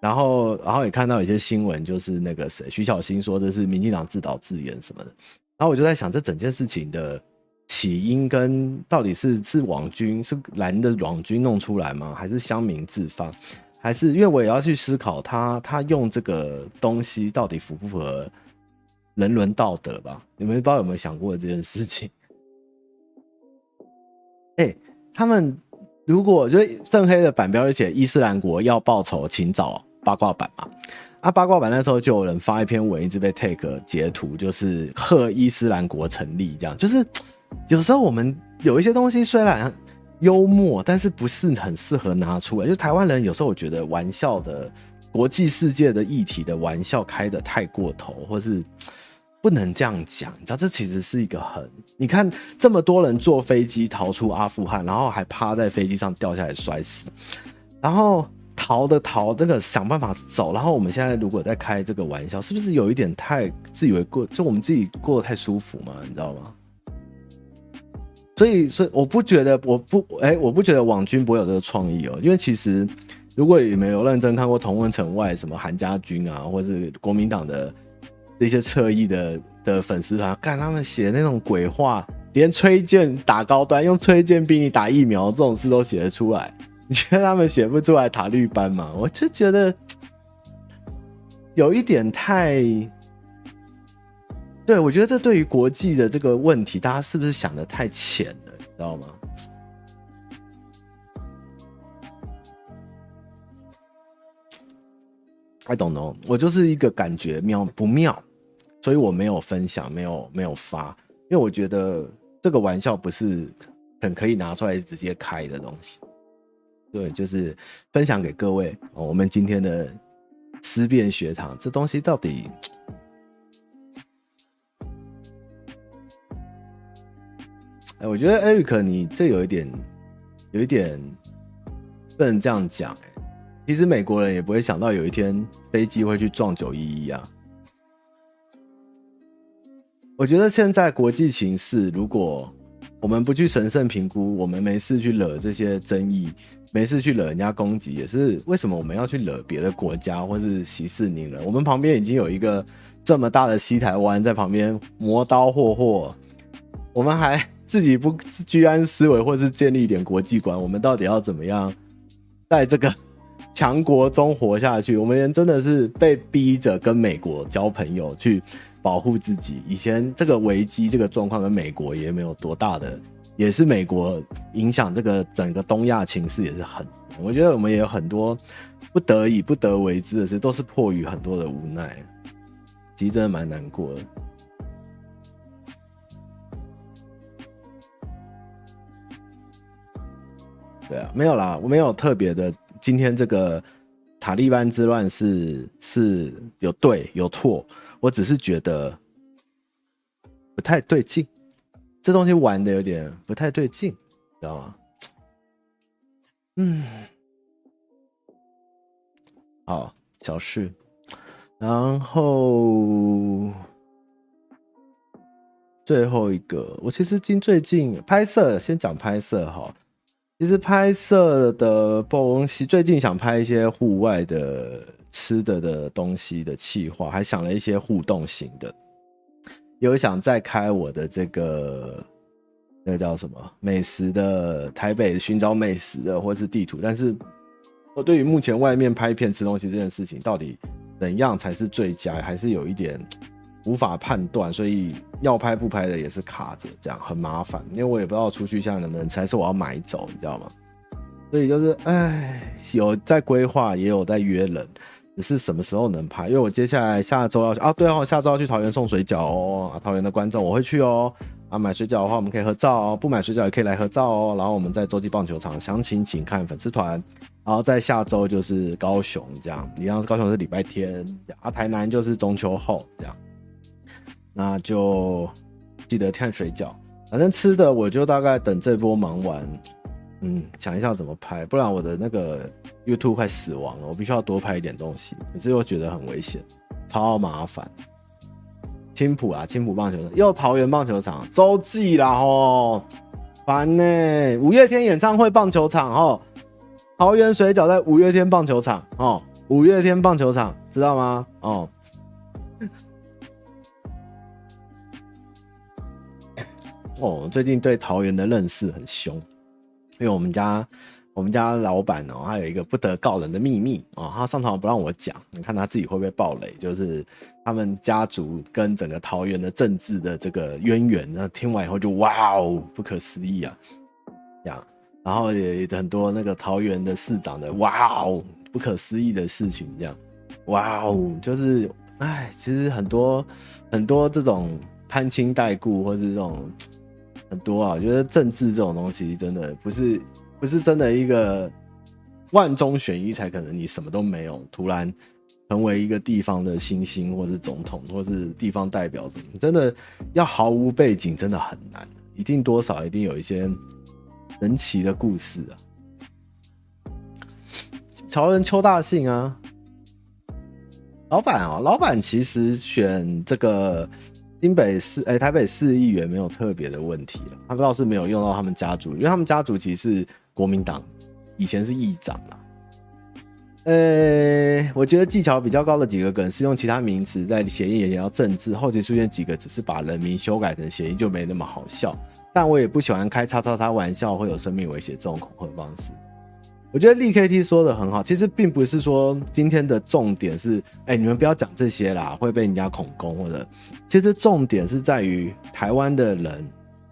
然后，然后也看到一些新闻，就是那个谁，徐小新说的是民进党自导自演什么的。然后我就在想，这整件事情的起因跟到底是是网军是蓝的网军弄出来吗？还是乡民自发？还是因为我也要去思考他他用这个东西到底符不符合人伦道德吧？你们不知道有没有想过这件事情？哎，他们如果就正黑的版标就写伊斯兰国要报仇，请找。八卦版嘛，啊，八卦版那时候就有人发一篇文，一直被 take 截图，就是贺伊斯兰国成立，这样就是有时候我们有一些东西虽然幽默，但是不是很适合拿出来。就台湾人有时候我觉得玩笑的国际世界的议题的玩笑开得太过头，或是不能这样讲。你知道，这其实是一个很，你看这么多人坐飞机逃出阿富汗，然后还趴在飞机上掉下来摔死，然后。逃的逃，这个想办法走。然后我们现在如果在开这个玩笑，是不是有一点太自以为过？就我们自己过得太舒服嘛，你知道吗？所以，所以我不觉得，我不，哎、我不觉得网军不会有这个创意哦。因为其实，如果你没有认真看过同温层外什么韩家军啊，或者是国民党的一些侧翼的的粉丝团，看他们写那种鬼话，连崔健打高端，用崔健逼你打疫苗这种事都写得出来。你觉得他们写不出来塔利班吗？我就觉得有一点太……对，我觉得这对于国际的这个问题，大家是不是想的太浅了？你知道吗？I don't know，我就是一个感觉妙不妙，所以我没有分享，没有没有发，因为我觉得这个玩笑不是很可以拿出来直接开的东西。对，就是分享给各位。我们今天的思辨学堂，这东西到底……哎，我觉得 Eric，你这有一点，有一点不能这样讲。哎，其实美国人也不会想到有一天飞机会去撞九一一啊。我觉得现在国际形势，如果我们不去神圣评估，我们没事去惹这些争议。没事去惹人家攻击，也是为什么我们要去惹别的国家或是息事宁人？我们旁边已经有一个这么大的西台湾在旁边磨刀霍霍，我们还 自己不居安思危，或是建立一点国际观，我们到底要怎么样？在这个强国中活下去。我们人真的是被逼着跟美国交朋友去保护自己。以前这个危机这个状况跟美国也没有多大的，也是美国影响这个整个东亚情势也是很。我觉得我们也有很多不得已、不得为之的事，都是迫于很多的无奈。其实真的蛮难过的。对啊，没有啦，我没有特别的。今天这个塔利班之乱是是有对有错，我只是觉得不太对劲，这东西玩的有点不太对劲，知道吗？嗯，好，小事。然后最后一个，我其实今最近拍摄，先讲拍摄哈。其实拍摄的东西，最近想拍一些户外的吃的的东西的企划，还想了一些互动型的，有想再开我的这个那个叫什么美食的台北寻找美食的，或是地图，但是我对于目前外面拍片吃东西这件事情，到底。怎样才是最佳？还是有一点无法判断，所以要拍不拍的也是卡着，这样很麻烦。因为我也不知道出去现在能不能才是我要买走，你知道吗？所以就是，哎，有在规划，也有在约人，只是什么时候能拍？因为我接下来下周要去啊，对哦，下周要去桃园送水饺哦，啊，桃园的观众我会去哦。啊，买水饺的话我们可以合照哦，不买水饺也可以来合照哦。然后我们在洲际棒球场，详情请看粉丝团。然后在下周就是高雄这样，一样高雄是礼拜天，啊，台南就是中秋后这样，那就记得看水饺。反正吃的我就大概等这波忙完，嗯，想一下怎么拍，不然我的那个 YouTube 快死亡了，我必须要多拍一点东西，可是又觉得很危险，超麻烦。青埔啊，青埔棒球场又桃园棒球场，洲际啦吼，烦呢，五月天演唱会棒球场吼。桃园水饺在五月天棒球场哦，五月天棒球场知道吗？哦，哦，最近对桃园的认识很凶，因为我们家我们家老板哦，他有一个不得告人的秘密哦，他上场不让我讲，你看他自己会不会爆雷？就是他们家族跟整个桃园的政治的这个渊源，那听完以后就哇哦，不可思议啊，这样。然后也很多那个桃园的市长的哇哦，不可思议的事情这样，哇哦，就是哎，其实很多很多这种攀亲带故，或是这种多啊，我觉得政治这种东西真的不是不是真的一个万中选一才可能，你什么都没有，突然成为一个地方的新星，或是总统，或是地方代表什么，真的要毫无背景真的很难，一定多少一定有一些。神奇的故事啊！潮人邱大信啊，老板啊、老板其实选这个新北市哎、欸、台北市议员没有特别的问题了，他不知道是没有用到他们家族，因为他们家族其实是国民党，以前是议长啊。呃、我觉得技巧比较高的几个梗是用其他名词在谐音，也要政治，后期出现几个只是把人名修改成谐音，就没那么好笑。但我也不喜欢开叉叉叉玩笑会有生命危险这种恐吓方式。我觉得利 KT 说的很好，其实并不是说今天的重点是，哎、你们不要讲这些啦，会被人家恐攻或者。其实重点是在于台湾的人、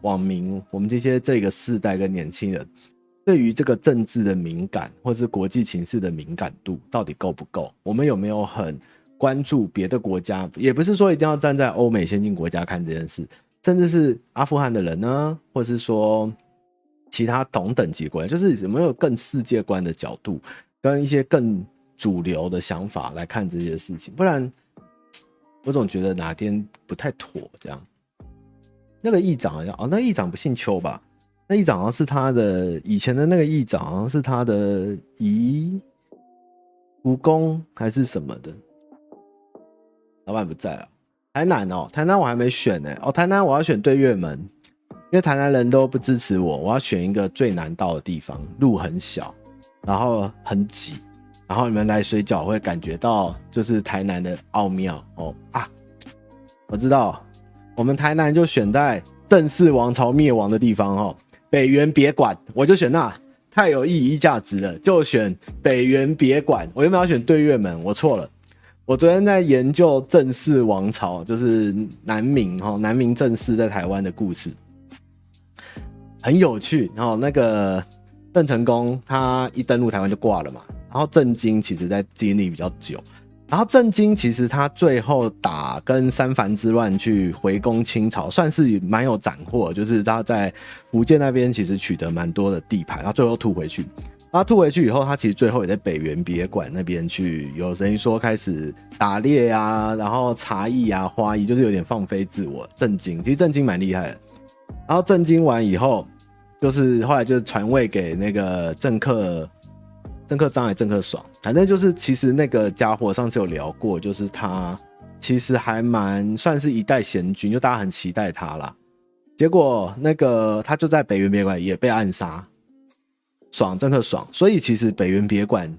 网民，我们这些这个世代跟年轻人，对于这个政治的敏感，或是国际情势的敏感度到底够不够？我们有没有很关注别的国家？也不是说一定要站在欧美先进国家看这件事。甚至是阿富汗的人呢，或是说其他同等级国家，就是有没有更世界观的角度，跟一些更主流的想法来看这些事情？不然，我总觉得哪天不太妥。这样，那个议长好像哦，那议长不姓邱吧？那议长好像是他的以前的那个议长，好像是他的姨、姑公还是什么的，老板不在了。台南哦，台南我还没选呢。哦，台南我要选对月门，因为台南人都不支持我，我要选一个最难到的地方，路很小，然后很挤，然后你们来水饺会感觉到就是台南的奥妙哦啊！我知道，我们台南就选在郑氏王朝灭亡的地方哦，北园别馆，我就选那太有意义价值了，就选北园别馆。我原本要选对月门，我错了。我昨天在研究郑氏王朝，就是南明哈南明郑氏在台湾的故事，很有趣。然后那个郑成功他一登陆台湾就挂了嘛，然后郑经其实在经历比较久。然后郑经其实他最后打跟三藩之乱去回攻清朝，算是蛮有斩获，就是他在福建那边其实取得蛮多的地盘，然后最后吐回去。他吐回去以后，他其实最后也在北园别馆那边去，有人说开始打猎啊，然后茶艺啊、花艺，就是有点放飞自我。郑经其实郑经蛮厉害的。然后震惊完以后，就是后来就是传位给那个郑克。郑克章还郑克爽，反正就是其实那个家伙上次有聊过，就是他其实还蛮算是一代贤君，就大家很期待他啦。结果那个他就在北园别馆也被暗杀，爽郑克爽，所以其实北园别馆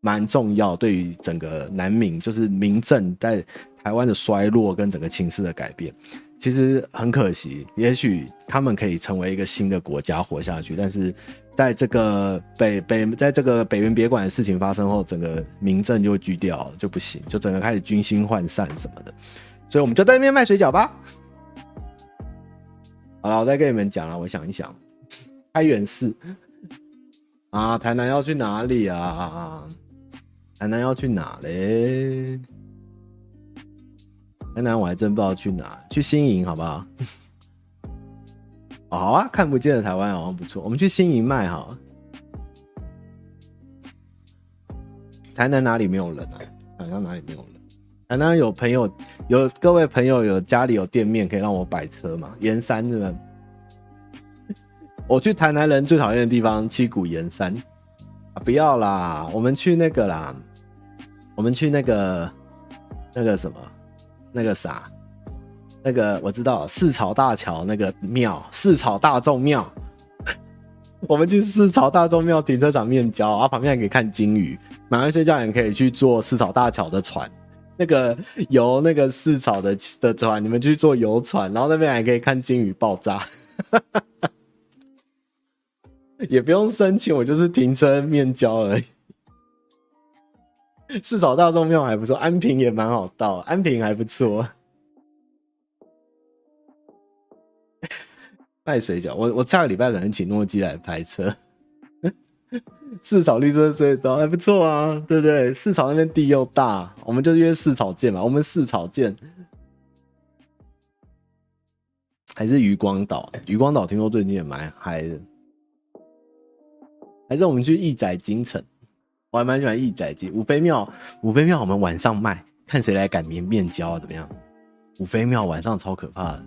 蛮重要，对于整个南明就是明政在台湾的衰落跟整个情势的改变。其实很可惜，也许他们可以成为一个新的国家活下去，但是在这个北北，在这个北园别馆的事情发生后，整个民政就会锯掉，就不行，就整个开始军心涣散什么的，所以我们就在那边卖水饺吧。好了，我再跟你们讲了，我想一想，开元寺啊，台南要去哪里啊？台南要去哪嘞？台南我还真不知道去哪，去新营好不好？好啊，看不见的台湾好像不错，我们去新营卖好。台南哪里没有人啊？好像哪里没有人？台南有朋友，有各位朋友有家里有店面可以让我摆车吗？盐山是吗？我去台南人最讨厌的地方七股盐山！不要啦，我们去那个啦，我们去那个那个什么。那个啥，那个我知道四草大桥那个庙，四草大众庙，我们去四草大众庙停车场面交，然后旁边还可以看鲸鱼，晚上睡觉也可以去坐四草大桥的船，那个游那个四草的的船，你们去坐游船，然后那边还可以看鲸鱼爆炸，也不用申请，我就是停车面交而已。四草大众庙还不错，安平也蛮好到，安平还不错。卖水饺，我我下个礼拜可能请诺基来拍车。四草绿色隧道还不错啊，对不对？四草那边地又大，我们就约四草见嘛。我们四草见，还是渔光岛？渔光岛听说最近也蛮嗨的，还是我们去义载京城？我还蛮喜欢义载街五妃庙，五妃庙我们晚上卖，看谁来擀面面交怎么样？五妃庙晚上超可怕的。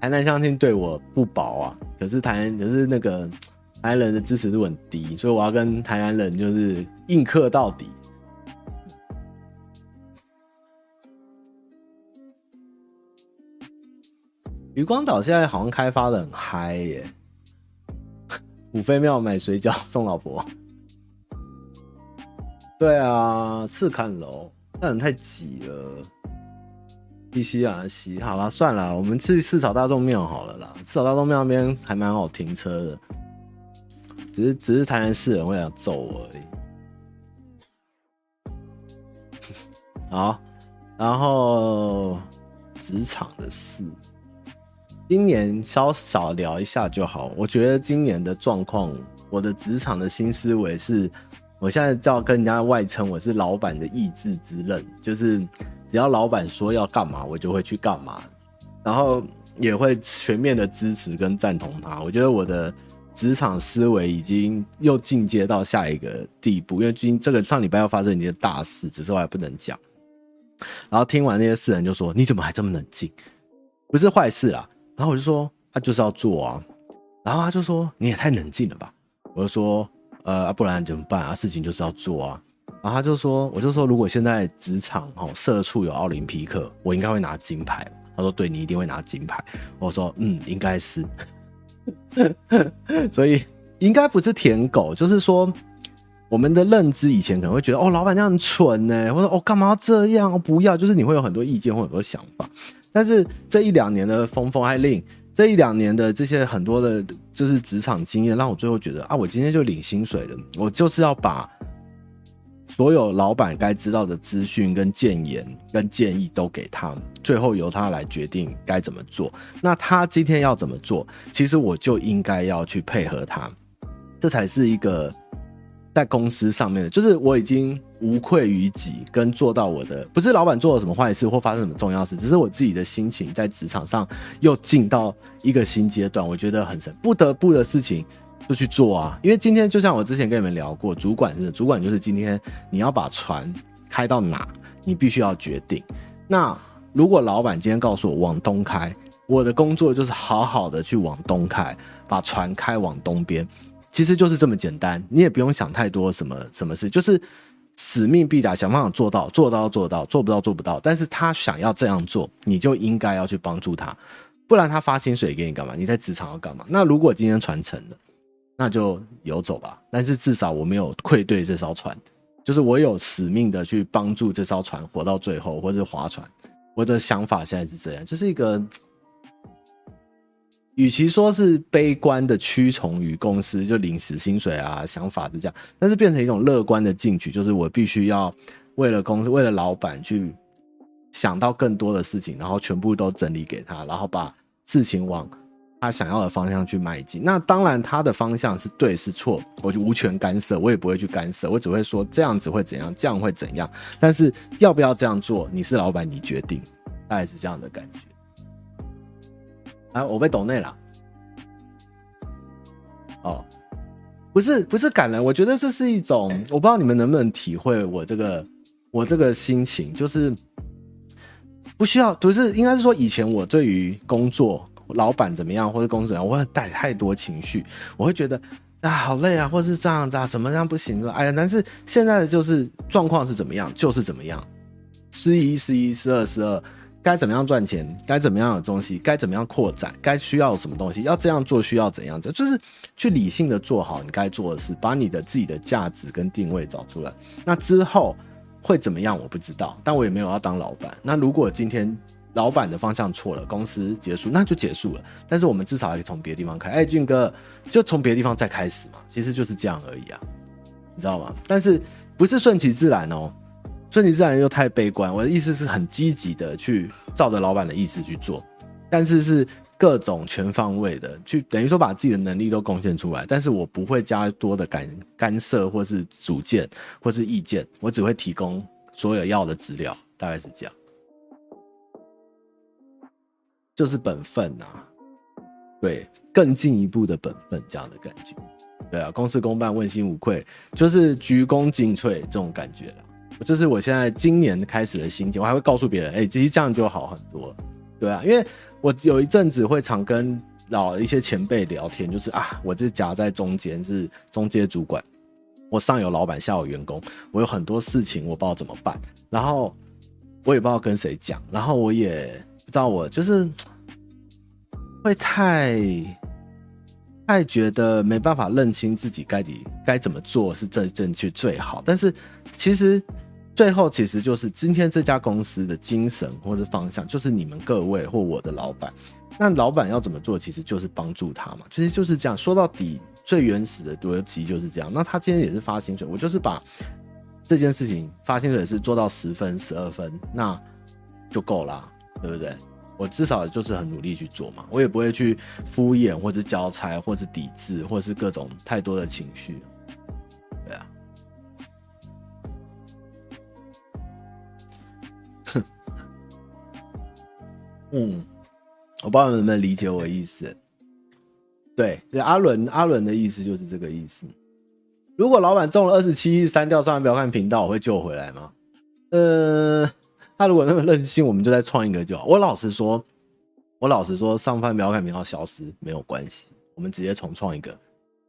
台南乡亲对我不薄啊，可是台南可是那个台南人的支持度很低，所以我要跟台南人就是硬磕到底。渔光岛现在好像开发的很嗨耶。五妃庙买水饺送老婆，对啊，赤坎楼那人太挤了。必须啊，稀好了，算了，我们去四草大众庙好了啦。四草大众庙那边还蛮好停车的，只是只是台南市人会想揍我而已。好，然后职场的事。今年稍少聊一下就好。我觉得今年的状况，我的职场的新思维是，我现在叫跟人家外称我是老板的意志之刃，就是只要老板说要干嘛，我就会去干嘛，然后也会全面的支持跟赞同他。我觉得我的职场思维已经又进阶到下一个地步，因为今这个上礼拜要发生一件大事，只是我还不能讲。然后听完那些事，人就说：“你怎么还这么冷静？不是坏事啦。”然后我就说，他、就是要做啊。然后他就说，你也太冷静了吧。我就说，呃，不然怎么办啊？事情就是要做啊。然后他就说，我就说，如果现在职场哦，社畜有奥林匹克，我应该会拿金牌。他说，对，你一定会拿金牌。我说，嗯，应该是。所以应该不是舔狗，就是说我们的认知以前可能会觉得，哦，老板这样很蠢呢，或者哦，干嘛要这样？哦，不要，就是你会有很多意见或很多想法。但是这一两年的风风还令这一两年的这些很多的，就是职场经验，让我最后觉得啊，我今天就领薪水了，我就是要把所有老板该知道的资讯、跟建言、跟建议都给他，最后由他来决定该怎么做。那他今天要怎么做，其实我就应该要去配合他，这才是一个。在公司上面的，就是我已经无愧于己，跟做到我的，不是老板做了什么坏事或发生什么重要事，只是我自己的心情在职场上又进到一个新阶段，我觉得很神，不得不的事情就去做啊。因为今天就像我之前跟你们聊过，主管是主管，就是今天你要把船开到哪，你必须要决定。那如果老板今天告诉我往东开，我的工作就是好好的去往东开，把船开往东边。其实就是这么简单，你也不用想太多什么什么事，就是使命必达，想办法做到，做到做到，做不到做不到。但是他想要这样做，你就应该要去帮助他，不然他发薪水给你干嘛？你在职场要干嘛？那如果今天传承了，那就游走吧。但是至少我没有愧对这艘船，就是我有使命的去帮助这艘船活到最后，或者划船。我的想法现在是这样，就是一个。与其说是悲观的屈从于公司，就领时薪水啊，想法是这样，但是变成一种乐观的进取，就是我必须要为了公司，为了老板去想到更多的事情，然后全部都整理给他，然后把事情往他想要的方向去迈进。那当然，他的方向是对是错，我就无权干涉，我也不会去干涉，我只会说这样子会怎样，这样会怎样。但是要不要这样做，你是老板，你决定，大概是这样的感觉。我被抖内了。哦，不是不是感人，我觉得这是一种，我不知道你们能不能体会我这个我这个心情，就是不需要，不是应该是说以前我对于工作、老板怎么样或者公司怎么样，我会带太多情绪，我会觉得啊好累啊，或者是这样子啊，怎么样不行了？哎呀，但是现在的就是状况是怎么样，就是怎么样，十一十一，十二十二。该怎么样赚钱？该怎么样的东西？该怎么样扩展？该需要什么东西？要这样做需要怎样做？就是去理性的做好你该做的事，把你的自己的价值跟定位找出来。那之后会怎么样？我不知道，但我也没有要当老板。那如果今天老板的方向错了，公司结束，那就结束了。但是我们至少可以从别的地方开。哎，俊哥，就从别的地方再开始嘛。其实就是这样而已啊，你知道吗？但是不是顺其自然哦。顺其自然又太悲观，我的意思是很积极的去照着老板的意思去做，但是是各种全方位的去，等于说把自己的能力都贡献出来，但是我不会加多的干干涉或是主见或是意见，我只会提供所有要的资料，大概是这样，就是本分呐、啊，对，更进一步的本分这样的感觉，对啊，公事公办，问心无愧，就是鞠躬尽瘁这种感觉了。这是我现在今年开始的心情，我还会告诉别人，哎、其实这样就好很多，对啊，因为我有一阵子会常跟老一些前辈聊天，就是啊，我就夹在中间，是中介主管，我上有老板，下有员工，我有很多事情我不知道怎么办，然后我也不知道跟谁讲，然后我也不知道我就是 会太太觉得没办法认清自己该底该怎么做是正正确最好，但是其实。最后其实就是今天这家公司的精神或者方向，就是你们各位或我的老板。那老板要怎么做，其实就是帮助他嘛。其实就是这样。说到底，最原始的逻辑就是这样。那他今天也是发薪水，我就是把这件事情发薪水是做到十分、十二分，那就够啦，对不对？我至少就是很努力去做嘛，我也不会去敷衍或者交差或者抵制或是各种太多的情绪。嗯，我不知道你们能不能理解我的意思。对，阿伦阿伦的意思就是这个意思。如果老板中了二十七亿，删掉上万不要看频道，我会救回来吗？呃，他如果那么任性，我们就再创一个就好。我老实说，我老实说，上万不要看频道消失没有关系，我们直接重创一个，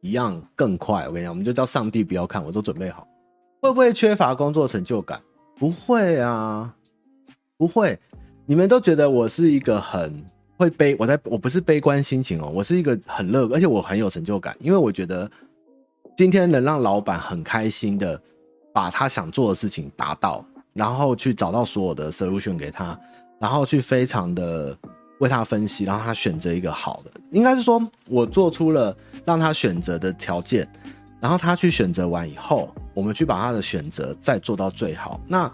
一样更快。我跟你讲，我们就叫上帝不要看，我都准备好。会不会缺乏工作成就感？不会啊，不会。你们都觉得我是一个很会悲，我在我不是悲观心情哦，我是一个很乐，而且我很有成就感，因为我觉得今天能让老板很开心的把他想做的事情达到，然后去找到所有的 solution 给他，然后去非常的为他分析，然后他选择一个好的。应该是说，我做出了让他选择的条件，然后他去选择完以后，我们去把他的选择再做到最好。那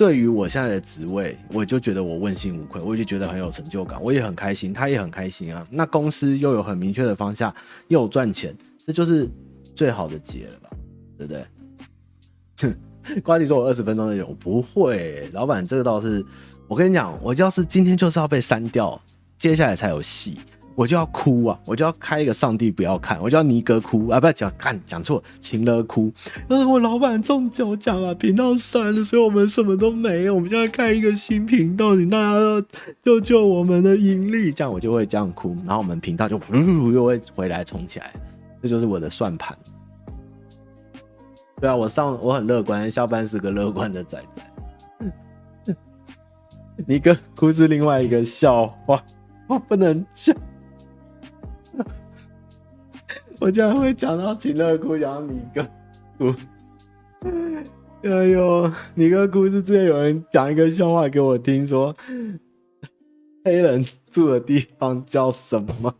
对于我现在的职位，我就觉得我问心无愧，我就觉得很有成就感，我也很开心，他也很开心啊。那公司又有很明确的方向，又有赚钱，这就是最好的结了吧？对不对？哼，呱吉说我二十分钟内有，不会，老板这个倒是，我跟你讲，我要是今天就是要被删掉，接下来才有戏。我就要哭啊！我就要开一个上帝不要看，我就要尼哥哭啊！不要讲，看讲错，情勒哭。呃，我老板中奖奖啊，频道删了，所以我们什么都没有。我们现在开一个新频道，请大家要救救我们的盈利，这样我就会这样哭，然后我们频道就呼呼又会回来重起来。这就是我的算盘。对啊，我上我很乐观，下班是个乐观的仔仔。尼哥哭是另外一个笑话，我不能笑。我竟然会讲到情乐姑，讲到尼哥哭。哎呦，尼哥哭是之前有人讲一个笑话给我听，说 黑人住的地方叫什么？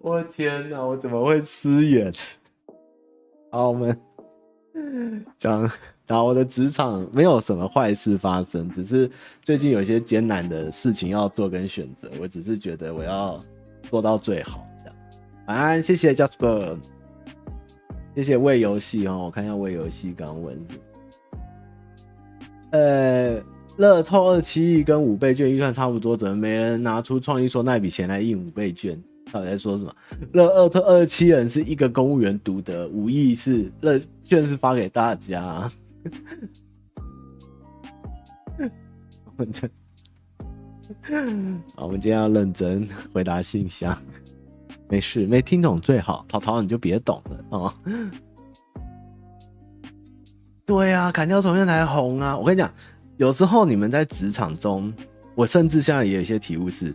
我天哪，我怎么会失言？好，我们 讲，然后我的职场没有什么坏事发生，只是最近有一些艰难的事情要做跟选择，我只是觉得我要。做到最好，这样。晚安，谢谢 Jasper，谢谢为游戏哦。我看一下为游戏刚问，呃，乐透二七亿跟五倍券预算差不多，怎么没人拿出创意说那笔钱来印五倍券？到底在说什么？乐二特二七人是一个公务员独得，五亿是乐券是发给大家。我这。好，我们今天要认真回答信箱。没事，没听懂最好。淘淘，你就别懂了哦。对啊，砍掉重练才红啊！我跟你讲，有时候你们在职场中，我甚至现在也有一些体悟是：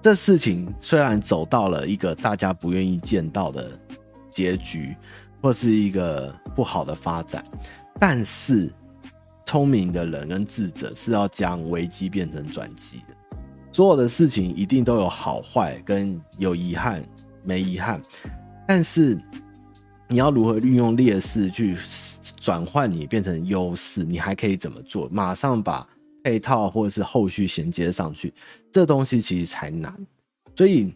这事情虽然走到了一个大家不愿意见到的结局，或是一个不好的发展，但是。聪明的人跟智者是要将危机变成转机的。所有的事情一定都有好坏，跟有遗憾、没遗憾。但是你要如何运用劣势去转换你变成优势？你还可以怎么做？马上把配套或者是后续衔接上去，这东西其实才难。所以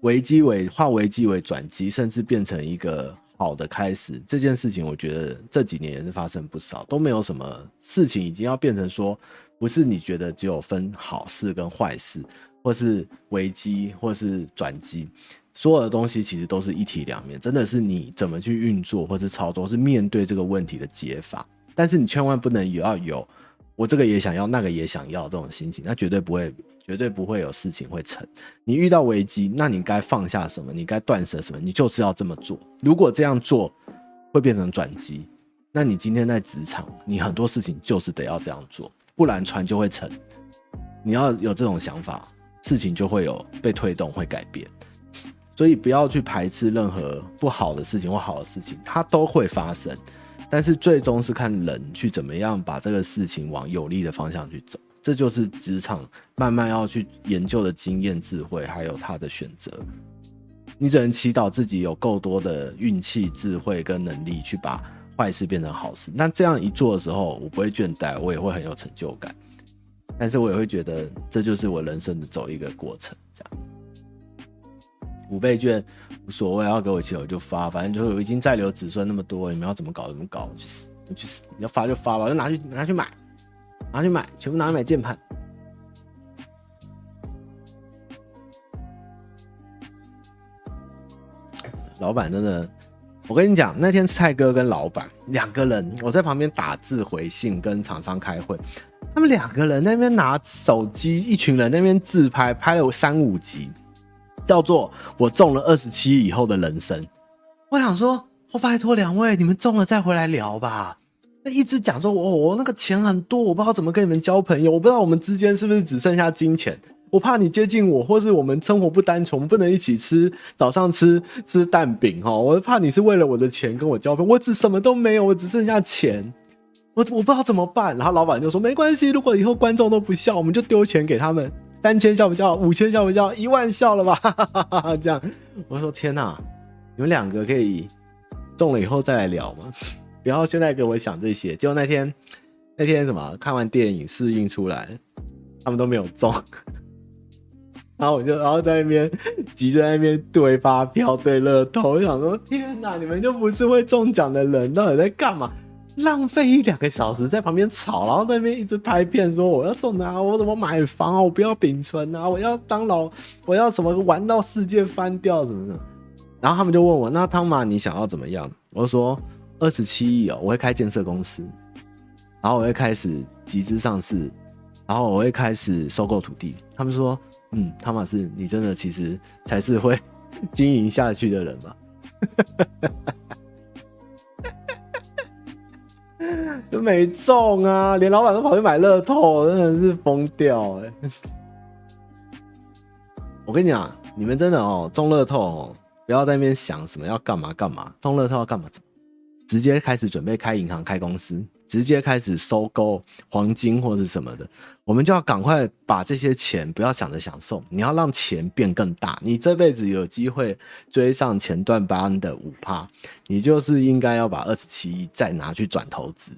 危机为化危机为转机，甚至变成一个。好的开始这件事情，我觉得这几年也是发生不少，都没有什么事情已经要变成说，不是你觉得只有分好事跟坏事，或是危机，或是转机，所有的东西其实都是一体两面，真的是你怎么去运作或是操作，是面对这个问题的解法，但是你千万不能也要有我这个也想要，那个也想要这种心情，那绝对不会。绝对不会有事情会成。你遇到危机，那你该放下什么？你该断舍什么？你就是要这么做。如果这样做会变成转机，那你今天在职场，你很多事情就是得要这样做，不然船就会沉。你要有这种想法，事情就会有被推动，会改变。所以不要去排斥任何不好的事情或好的事情，它都会发生。但是最终是看人去怎么样把这个事情往有利的方向去走。这就是职场慢慢要去研究的经验、智慧，还有他的选择。你只能祈祷自己有够多的运气、智慧跟能力，去把坏事变成好事。那这样一做的时候，我不会倦怠，我也会很有成就感。但是我也会觉得，这就是我人生的走一个过程。这样五倍券无所谓，要给我钱我就发，反正就已经在留子孙那么多，你们要怎么搞怎么搞，去死去死！你要发就发吧，就拿去拿去买。拿去买，全部拿去买键盘。老板真的，我跟你讲，那天蔡哥跟老板两个人，我在旁边打字回信跟厂商开会，他们两个人那边拿手机，一群人那边自拍，拍了三五集，叫做“我中了二十七以后的人生”。我想说，我拜托两位，你们中了再回来聊吧。那一直讲说，我我那个钱很多，我不知道怎么跟你们交朋友，我不知道我们之间是不是只剩下金钱。我怕你接近我，或是我们生活不单纯，我们不能一起吃早上吃吃蛋饼哈。我怕你是为了我的钱跟我交朋友，我只什么都没有，我只剩下钱。我我不知道怎么办。然后老板就说没关系，如果以后观众都不笑，我们就丢钱给他们，三千笑不笑？五千笑不笑？一万笑了吧？哈哈哈哈这样，我说天哪，你们两个可以中了以后再来聊吗？不要现在给我想这些。结果那天那天什么看完电影试映出来，他们都没有中。然后我就，然后在那边急着在那边对发票、对乐透，我想说：天哪，你们就不是会中奖的人，到底在干嘛？浪费一两个小时在旁边吵，然后在那边一直拍片说我要中啊，我怎么买房啊，我不要丙醇啊，我要当老，我要什么玩到世界翻掉什么的。然后他们就问我：那汤玛你想要怎么样？我说：二十七亿哦，我会开建设公司，然后我会开始集资上市，然后我会开始收购土地。他们说。嗯，汤玛士，你真的其实才是会 经营下去的人嘛？都没中啊，连老板都跑去买乐透，真的是疯掉哎！我跟你讲，你们真的哦，中乐透哦，不要在那边想什么要干嘛干嘛，中乐透要干嘛，直接开始准备开银行、开公司。直接开始收购黄金或者什么的，我们就要赶快把这些钱不要想着享受，你要让钱变更大。你这辈子有机会追上前段班的五趴，你就是应该要把二十七亿再拿去转投资，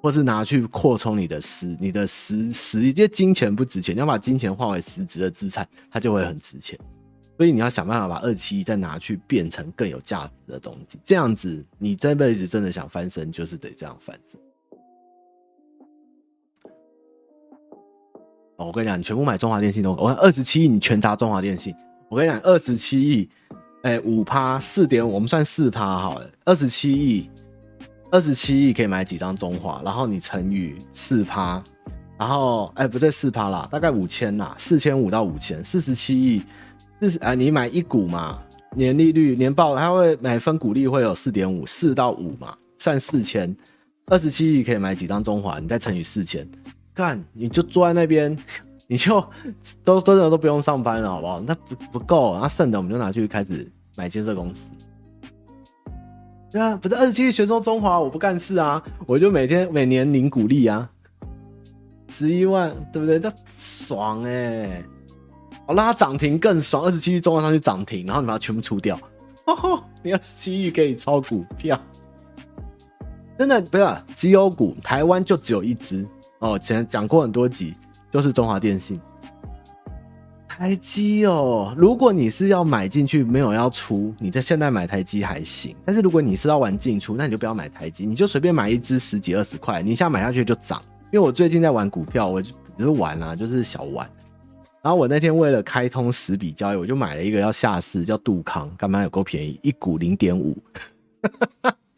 或是拿去扩充你的实、你的实实，因为金钱不值钱，你要把金钱换为实质的资产，它就会很值钱。所以你要想办法把二十七亿再拿去变成更有价值的东西，这样子你这辈子真的想翻身，就是得这样翻身。我跟你讲，你全部买中华电信都，我看二十七亿，你全砸中华电信。我跟你讲，二十七亿，哎，五趴四点五，我们算四趴好了。二十七亿，二十七亿可以买几张中华？然后你乘以四趴，然后哎不对，四趴啦，大概五千啦，四千五到五千，四十七亿，四十啊，你买一股嘛，年利率年报它会买分股利会有四点五，四到五嘛，算四千。二十七亿可以买几张中华？你再乘以四千。干，你就坐在那边，你就都真的都不用上班了，好不好？那不不够，那剩的我们就拿去开始买建设公司。对啊，不是二十七亿选中中华，我不干事啊，我就每天每年领股利啊，十一万，对不对？这爽哎、我让它涨停更爽，二十七亿中华上去涨停，然后你把它全部出掉，哦，你二十七亿可以抄股票，真的不是绩优股，台湾就只有一只。哦，前讲过很多集，就是中华电信、台积哦。如果你是要买进去，没有要出，你在现在买台积还行。但是如果你是要玩进出，那你就不要买台积，你就随便买一支十几二十块，你一下买下去就涨。因为我最近在玩股票，我就只是玩啊，就是小玩。然后我那天为了开通十笔交易，我就买了一个要下市，叫杜康，干嘛有够便宜，一股零点五。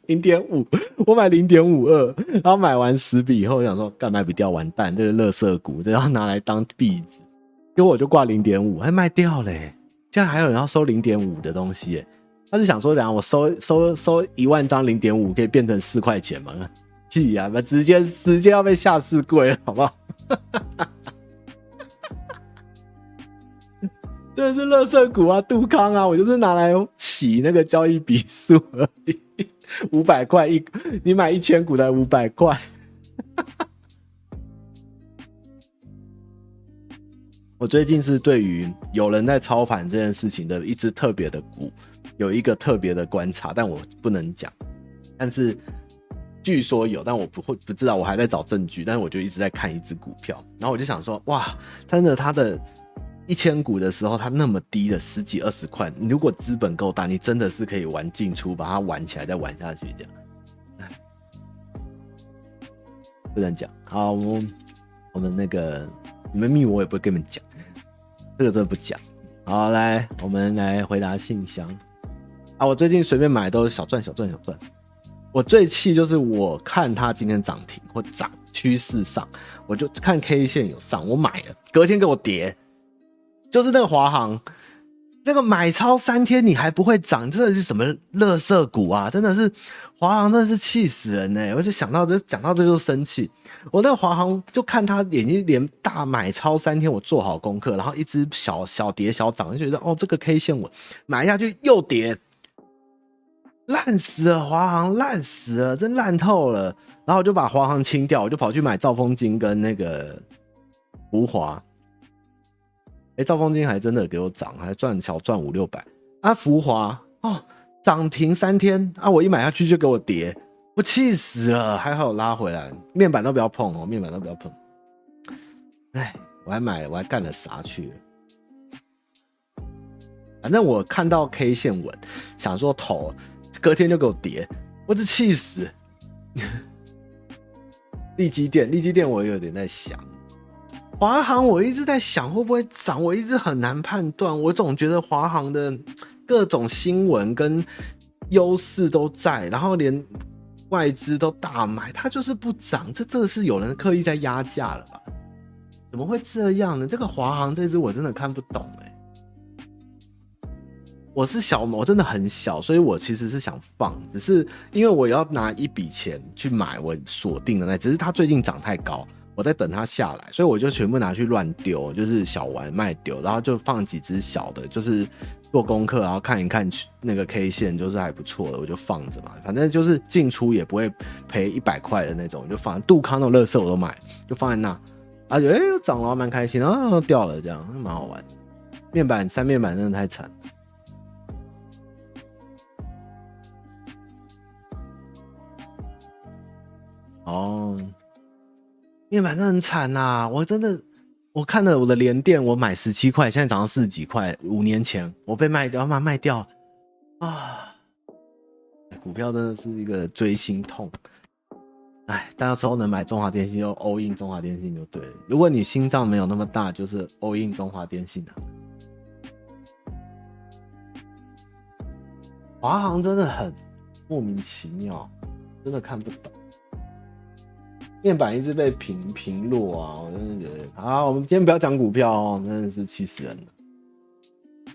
零点五，我买零点五二，然后买完十笔以后，我想说干卖不掉，完蛋，这个垃圾股，这要拿来当币子，结果我就挂零点五，还卖掉嘞，现在还有人要收零点五的东西，他是想说，等下我收收收一万张零点五，可以变成四块钱吗？屁呀，那直接直接要被下市柜，好不好？这是垃圾股啊，杜康啊，我就是拿来洗那个交易笔数而已。五百块一，你买一千股才五百块。我最近是对于有人在操盘这件事情的一只特别的股，有一个特别的观察，但我不能讲。但是据说有，但我不会不知道，我还在找证据。但是我就一直在看一只股票，然后我就想说，哇，真的它的。一千股的时候，它那么低的十几二十块，如果资本够大，你真的是可以玩进出，把它玩起来再玩下去这样。不能讲，好，我们我们那个你们密我也不会跟你们讲，这个真的不讲。好，来，我们来回答信箱啊！我最近随便买都是小赚小赚小赚。我最气就是我看它今天涨停或涨趋势上，我就看 K 线有上，我买了，隔天给我跌。就是那个华航，那个买超三天你还不会涨，这是什么垃圾股啊？真的是华航，真的是气死人呢、我就想到这，讲到这就生气。我那个华航就看他已经连大买超三天，我做好功课，然后一直小小跌小涨，就觉得哦，这个 K 线我买下去又跌，烂死了，华航烂死了，真烂透了。然后我就把华航清掉，我就跑去买兆丰金跟那个福华。哎、欸，兆丰金还真的给我涨，还赚小赚五六百。啊，福华哦，涨停三天啊，我一买下去就给我跌，我气死了。还好拉回来，面板都不要碰哦，面板都不要碰。哎，我还买，我还干了啥去？反正我看到 K 线稳，想说投，隔天就给我跌，我这气死。利基电，利基电，我也有点在想，华航，我一直在想会不会涨，我一直很难判断。我总觉得华航的各种新闻跟优势都在，然后连外资都大买，它就是不涨。这这个是有人刻意在压价了吧？怎么会这样呢？这个华航这支我真的看不懂哎、我是小，我真的很小，所以我其实是想放，只是因为我要拿一笔钱去买我锁定的那，只是它最近涨太高，我在等它下来，所以我就全部拿去乱丢，就是小玩卖丢，然后就放几只小的，就是做功课，然后看一看那个 K 线，就是还不错的，我就放着嘛，反正就是进出也不会赔一百块的那种，就放杜康那种乐色我都买，就放在那，啊，觉得哎涨了，蛮开心，然后掉了，这样蛮好玩。面板三面板真的太惨。哦，面板真的很惨呐、我真的，我看了我的联电，我买十七块，现在涨到四十几块。五年前我被卖掉，把它卖掉啊！股票真的是一个锥心痛。哎，到时候能买中华电信就 all in 中华电信就对了。如果你心脏没有那么大，就是 all in 中华电信的、华航真的很莫名其妙，真的看不懂。面板一直被平平落啊，我真的觉得好。我们今天不要讲股票哦，真的是气死人了。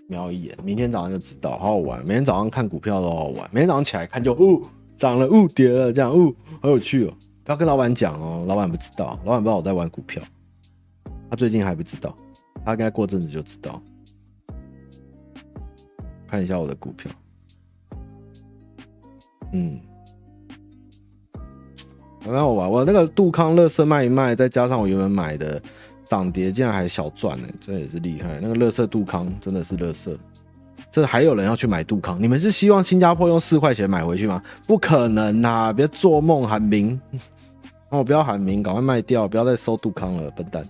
瞄一眼，明天早上就知道，好好玩。每天早上看股票都好好玩，每天早上起来看就哦涨了，哦跌了，这样哦好有趣哦。不要跟老板讲哦，老板不知道，老板不知道我在玩股票，他最近还不知道，他应该过阵子就知道。看一下我的股票，嗯。很好玩，我那个杜康乐色卖一卖，再加上我原本买的涨跌，竟然还小赚呢，这也是厉害。那个乐色杜康真的是乐色，这还有人要去买杜康？你们是希望新加坡用四块钱买回去吗？不可能呐！别做梦喊名，哦，不要喊名，赶快卖掉，不要再收杜康了，笨蛋。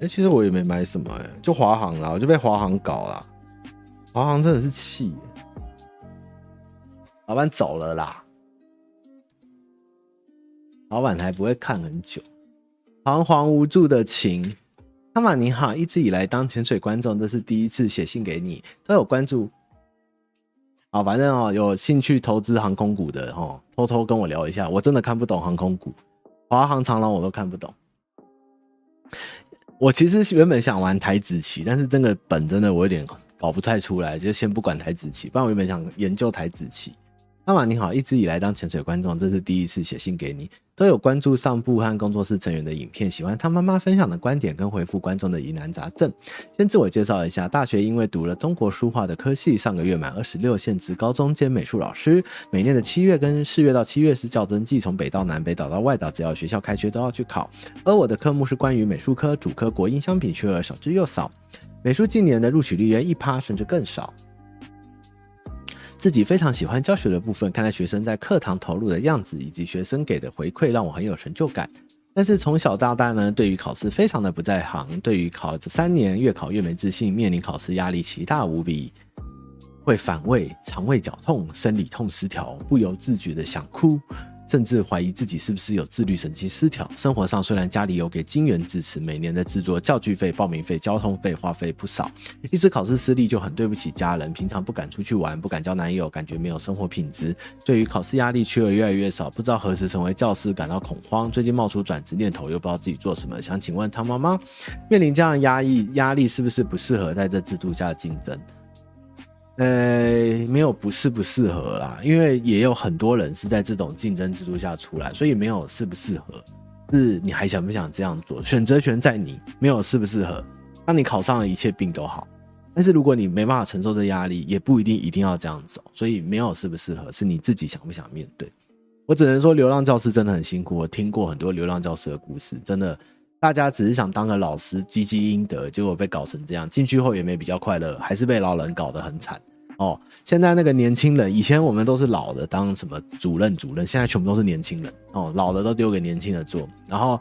哎、其实我也没买什么，哎，就华航啦，我就被华航搞了，华航真的是气。老板走了啦，老板还不会看很久。彷徨无助的情，汤玛你好，一直以来当潜水观众，这是第一次写信给你，都有关注。好，反正哦，有兴趣投资航空股的哦，偷偷跟我聊一下。我真的看不懂航空股，华航、长荣我都看不懂。我其实原本想玩台子棋，但是这个本真的我有点搞不太出来，就先不管台子棋。不然我原本想研究台子棋。汤玛你好，一直以来当潜水观众，这是第一次写信给你。都有关注上部和工作室成员的影片，喜欢他妈妈分享的观点跟回复观众的疑难杂症。先自我介绍一下，大学因为读了中国书画的科系，上个月满二十六，现职高中兼美术老师。每年的七月跟四月到七月是教甄季，从北到南，北岛到外岛，只要学校开学都要去考。而我的科目是关于美术科，主科国英相比缺额少之又少，美术近年的录取率约一趴，甚至更少。自己非常喜欢教学的部分，看到学生在课堂投入的样子，以及学生给的回馈，让我很有成就感。但是从小到大呢，对于考试非常的不在行，对于考这三年越考越没自信，面临考试压力奇大无比，会反胃、肠胃绞痛、生理痛失调，不由自觉的想哭。甚至怀疑自己是不是有自律神经失调。生活上虽然家里有给金援支持，每年的制作教具费、报名费、交通费花费不少，一直考试失利就很对不起家人。平常不敢出去玩，不敢交男友，感觉没有生活品质。对于考试压力，缺额越来越少，不知道何时成为教师，感到恐慌。最近冒出转职念头，又不知道自己做什么。想请问汤妈妈，面临这样压抑压力，是不是不适合在这制度下竞争？呃，没有不适不适合啦，因为也有很多人是在这种竞争制度下出来，所以没有适不适合，是你还想不想这样做？选择权在你，没有适不适合。当你考上了，一切病都好。但是如果你没办法承受这压力，也不一定一定要这样走。所以没有适不适合，是你自己想不想面对。我只能说，流浪教师真的很辛苦。我听过很多流浪教师的故事，真的，大家只是想当个老师，积积阴德，结果被搞成这样。进去后也没比较快乐，还是被老人搞得很惨。哦，现在那个年轻人，以前我们都是老的当什么主任主任，现在全部都是年轻人。哦，老的都丢给年轻的做，然后。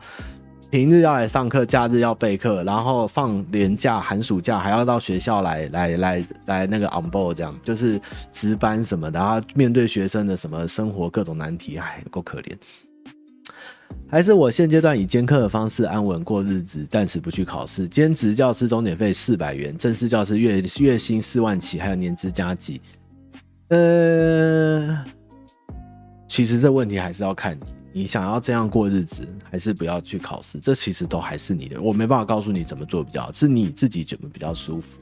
平日要来上课，假日要备课，然后放年假、寒暑假还要到学校来来来来那个 on board，这样就是值班什么的，然后面对学生的什么生活各种难题，哎，够可怜。还是我现阶段以兼课的方式安稳过日子，暂时不去考试。兼职教师中点费四百元，正式教师月月薪四万起，还有年资加给。呃，其实这问题还是要看你。你想要这样过日子，还是不要去考试？这其实都还是你的，我没办法告诉你怎么做比较好，是你自己觉得比较舒服。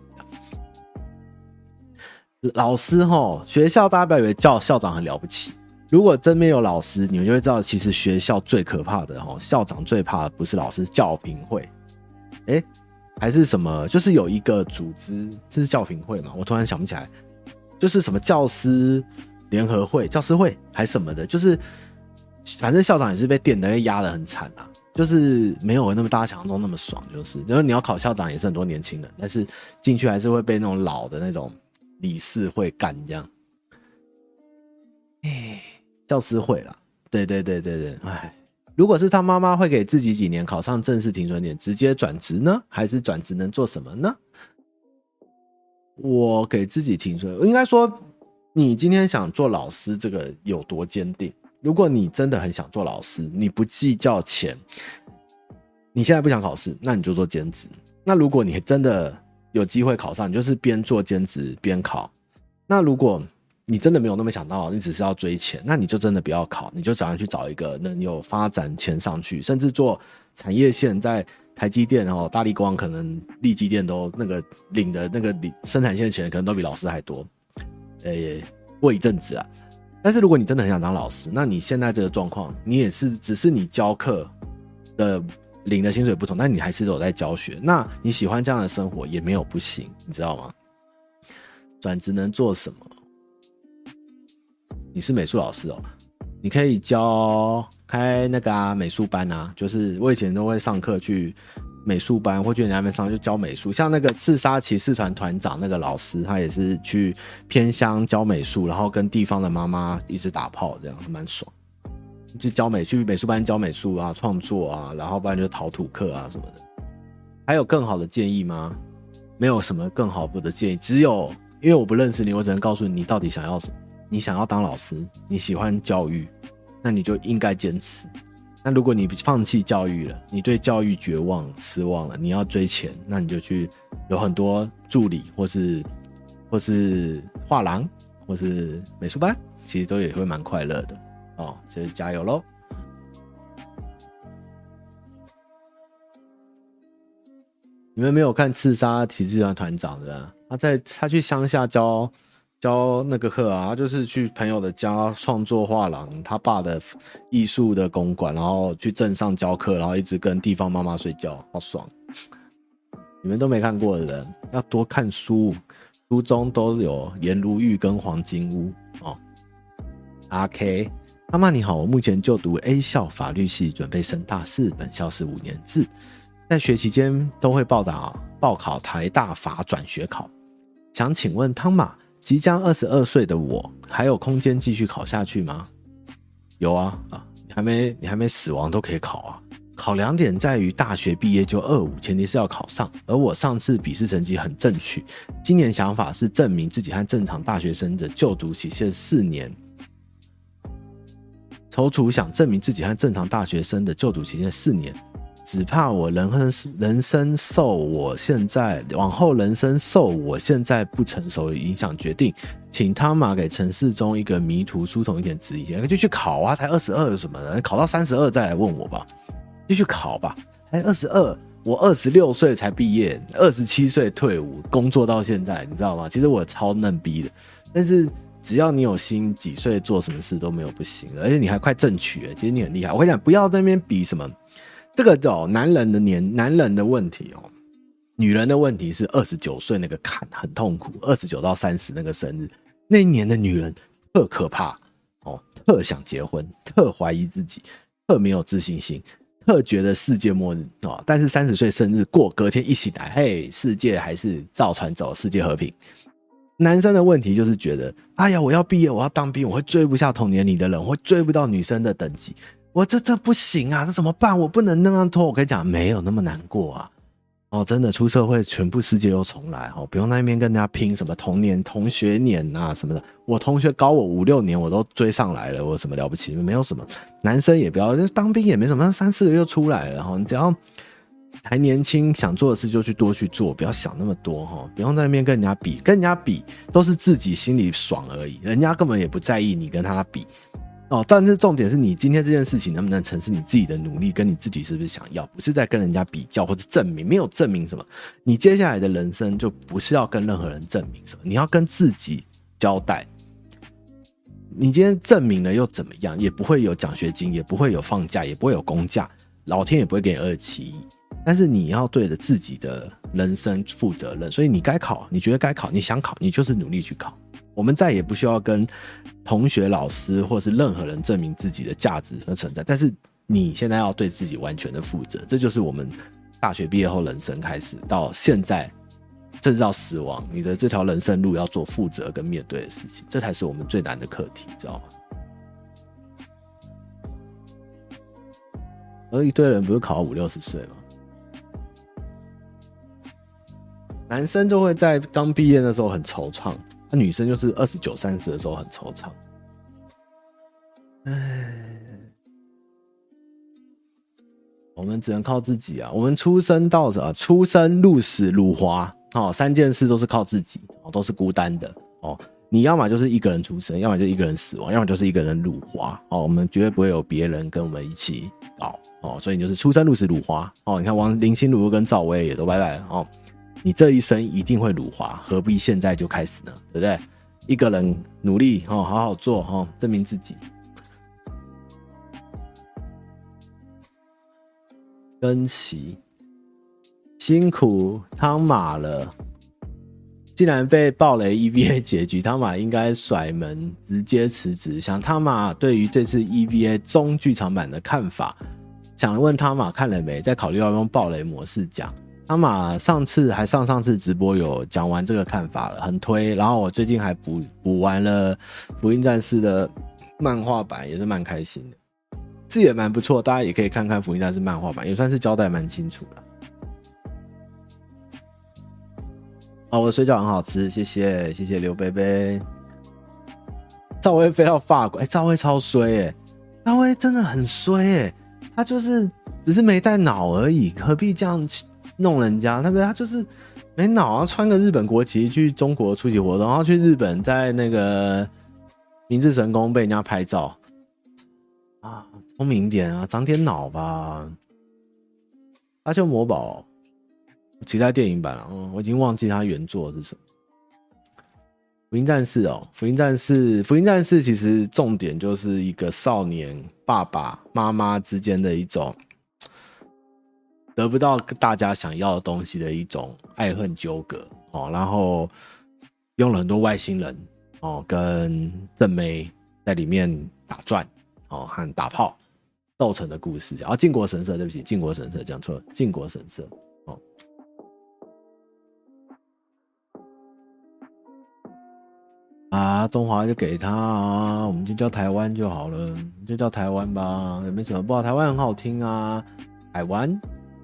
老师齁，学校大家不要以为叫校长很了不起。如果真没有老师，你们就会知道，其实学校最可怕的齁，校长最怕的不是老师，教评会。哎，还是什么？就是有一个组织，这是教评会嘛？我突然想不起来，就是什么教师联合会、教师会还是什么的，就是。反正校长也是被电的，被压得很惨啊，就是没有那么大家想象中那么爽，就是。然后你要考校长也是很多年轻人，但是进去还是会被那种老的那种理事会干这样。哎，教师会啦，对对对对对，哎，如果是他妈妈会给自己几年考上正式停损点，直接转职呢？还是转职能做什么呢？我给自己停损，应该说你今天想做老师，这个有多坚定？如果你真的很想做老师，你不计较钱，你现在不想考试，那你就做兼职。那如果你真的有机会考上，你就是边做兼职边考。那如果你真的没有那么想当老师，你只是要追钱，那你就真的不要考，你就早上去找一个能有发展钱上去，甚至做产业线，在台积电哦、大力光、可能力积电都那个领的那个生产线的钱，可能都比老师还多。诶，过一阵子啊。但是如果你真的很想当老师，那你现在这个状况，你也是只是你教课的领的薪水不同，但你还是有在教学。那你喜欢这样的生活也没有不行，你知道吗？转职能做什么？你是美术老师哦，你可以教开那个啊美术班啊，就是我以前都会上课去。美术班或去人家那边上就教美术，像那个刺杀骑士团团长那个老师，他也是去偏乡教美术，然后跟地方的妈妈一直打炮，这样蛮爽。就教美去美术班教美术啊，创作啊，然后不然就陶土课啊什么的。还有更好的建议吗？没有什么更好的建议，只有因为我不认识你，我只能告诉你，你到底想要什么。你想要当老师，你喜欢教育，那你就应该坚持。那如果你放弃教育了，你对教育绝望、失望了，你要追钱，那你就去有很多助理，或是或是画廊，或是美术班，其实都也会蛮快乐的哦。所以加油喽！你们没有看刺杀骑士团团长的？他在他去乡下教。教那个课啊，就是去朋友的家创作画廊，他爸的艺术的公馆，然后去镇上教课，然后一直跟地方妈妈睡觉，好爽！你们都没看过的人，要多看书，书中都有颜如玉跟黄金屋哦。阿 K，妈妈你好，我目前就读 A 校法律系，准备升大四，本校是五年制，在学期间都会报答报考台大法转学考，想请问汤马。即将二十二岁的我，还有空间继续考下去吗？有啊啊！你还没你还没死亡都可以考啊。考两点在于大学毕业就二五，前提是要考上。而我上次笔试成绩很正确，今年想法是证明自己和正常大学生的就读期限四年。踌躇想证明自己和正常大学生的就读期限四年。只怕我人生人生受我现在往后人生受我现在不成熟的影响决定，请汤马给陈世忠一个迷途书童一点指引，就去考啊！才二十二有什么的？考到三十二再来问我吧，继续考吧。还二十二，我二十六岁才毕业，二十七岁退伍工作到现在，你知道吗？其实我超嫩逼的，但是只要你有心，几岁做什么事都没有不行，而且你还快正取，其实你很厉害。我跟你讲，不要在那边比什么。这个叫男人的年，男人的问题哦。女人的问题是二十九岁那个坎很痛苦，二十九到三十那个生日那一年的女人特可怕哦，特想结婚，特怀疑自己，特没有自信心，特觉得世界末日哦。但是三十岁生日过隔天一醒来，嘿，世界还是照船走，世界和平。男生的问题就是觉得，哎呀，我要毕业，我要当兵，我会追不下同年龄的人，我会追不到女生的等级，我这这不行啊，这怎么办？我不能那样拖。我跟你讲，没有那么难过啊。哦，真的出社会，全部世界又重来哦，不用在那边跟人家拼什么童年同学年啊什么的。我同学高我五六年，我都追上来了，我什么了不起？没有什么。男生也不要，就当兵也没什么，三四个月就出来了哈。你只要。还年轻，想做的事就去多去做，不要想那么多哈，不用在那边跟人家比，跟人家比都是自己心里爽而已，人家根本也不在意你跟他比哦。但是重点是你今天这件事情能不能成，是你自己的努力跟你自己是不是想要，不是在跟人家比较或者证明，没有证明什么。你接下来的人生就不是要跟任何人证明什么，你要跟自己交代。你今天证明了又怎么样？也不会有奖学金，也不会有放假，也不会有公假，老天也不会给你二七。但是你要对着自己的人生负责任，所以你该考，你觉得该考，你想考，你就是努力去考。我们再也不需要跟同学、老师或是任何人证明自己的价值和存在。但是你现在要对自己完全的负责，这就是我们大学毕业后人生开始到现在，甚至到死亡，你的这条人生路要做负责跟面对的事情，这才是我们最难的课题，知道吗？而一堆人不是考到五六十岁吗？男生就会在刚毕业的时候很惆怅，那女生就是二十九、三十的时候很惆怅。唉，我们只能靠自己啊！我们出生到什么？出生入死入花哦，三件事都是靠自己哦，都是孤单的哦。你要么就是一个人出生，要么就一个人死亡，要么就是一个人辱华哦。我们绝对不会有别人跟我们一起搞哦，所以你就是出生入死入花哦。你看王林心如跟赵薇也都拜拜了哦。你这一生一定会辱华，何必现在就开始呢？对不对？一个人努力哦，好好做哦，证明自己。跟齐辛苦汤马了，竟然被爆雷 EVA 结局，汤马应该甩门直接辞职。想汤马对于这次 EVA 中剧场版的看法，想问汤马看了没？在考虑要用爆雷模式讲。汤玛上次还上上次直播有讲完这个看法了，很推。然后我最近还补补完了《福音战士》的漫画版，也是蛮开心的，这也蛮不错。大家也可以看看《福音战士》漫画版，也算是交代蛮清楚了。啊，我的水饺很好吃，谢谢谢谢刘贝贝。赵薇飞到法国，哎，赵薇超衰哎，赵薇真的很衰哎，他就是只是没带脑而已，何必这样？弄人家，对不对？他就是没脑啊！穿个日本国旗去中国出席活动，然后去日本在那个明治神宫被人家拍照啊！聪明点啊，长点脑吧！阿修魔堡期待电影版了，嗯，我已经忘记他原作是什么。福音战士哦，福音战士，福音战士其实重点就是一个少年爸爸妈妈之间的一种。得不到大家想要的东西的一种爱恨纠葛哦，然后用了很多外星人哦跟正妹在里面打转哦和打炮斗成的故事，然后靖国神社，对不起，靖国神社讲错了，靖国神社哦啊，中华就给他啊，我们就叫台湾就好了，就叫台湾吧，也没什么不好，台湾很好听啊，台湾。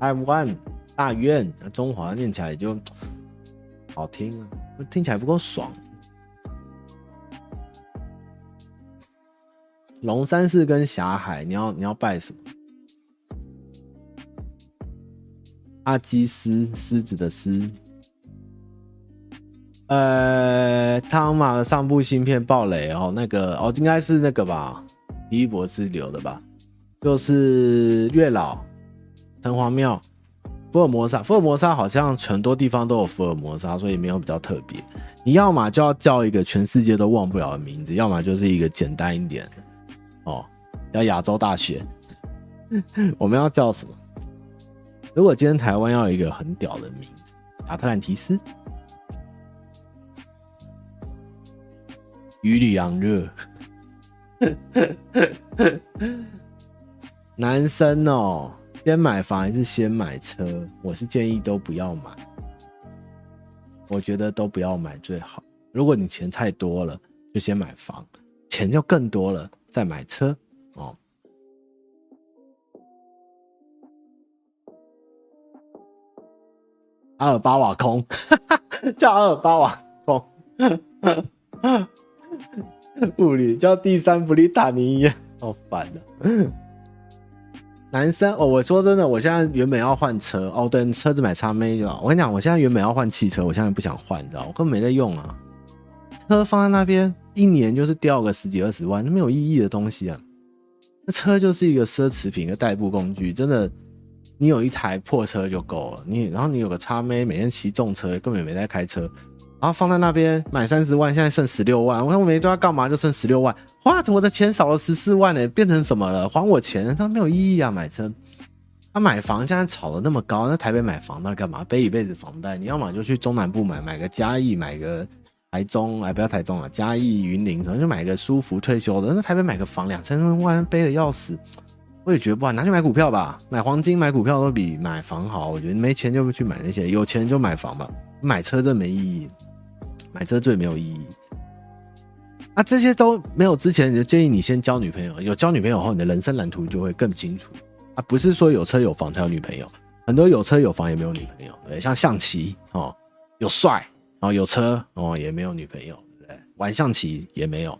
台湾大院，中华念起来就好听啊，听起来不够爽。龙山寺跟霞海，你要你要拜什么？阿基斯，狮子的狮。呃，汤马的上部新片爆雷哦，那个哦，应该是那个吧，奇异博士留的吧，就是月老。城隍庙，福尔摩沙，福尔摩沙好像很多地方都有福尔摩沙，所以没有比较特别。你要么就要叫一个全世界都忘不了的名字，要么就是一个简单一点哦，叫亚洲大学。我们要叫什么？如果今天台湾要有一个很屌的名字，亚特兰提斯，鱼里昂热。男生哦，先买房还是先买车？我是建议都不要买。我觉得都不要买最好。如果你钱太多了，就先买房；钱就更多了，再买车哦。阿尔巴瓦空，叫阿尔巴瓦空，物理叫第三布利塔尼，好烦的。男生哦，我说真的，我现在原本要换车哦，等车子买叉妹就好。我跟你讲，我现在原本要换汽车，我现在不想换，你知道，我根本没在用啊。车放在那边，一年就是掉个十几二十万，那没有意义的东西啊。那车就是一个奢侈品，一个代步工具，真的。你有一台破车就够了，你然后你有个叉妹，每天骑重车，根本没在开车，然后放在那边买三十万，现在剩十六万，我看我每天都要干嘛，就剩十六万，哇，我的钱少了十四万呢，变成什么了？还我钱，他没有意义啊，买车，他、买房现在炒的那么高，那台北买房那干嘛？背一辈子房贷，你要么就去中南部买，买个嘉义，买个台中，哎，不要台中啊，嘉义、云林，可能就买个舒服退休的。那台北买个房两千万，背的要死。我也觉得不好，拿去买股票吧，买黄金、买股票都比买房好。我觉得没钱就去买那些，有钱就买房吧。买车真没意义，买车最没有意义。啊，这些都没有之前，就建议你先交女朋友。有交女朋友后，你的人生蓝图就会更清楚。啊，不是说有车有房才有女朋友，很多有车有房也没有女朋友。对，像象棋哦，有帅哦，有车哦，也没有女朋友，对不对？玩象棋也没有。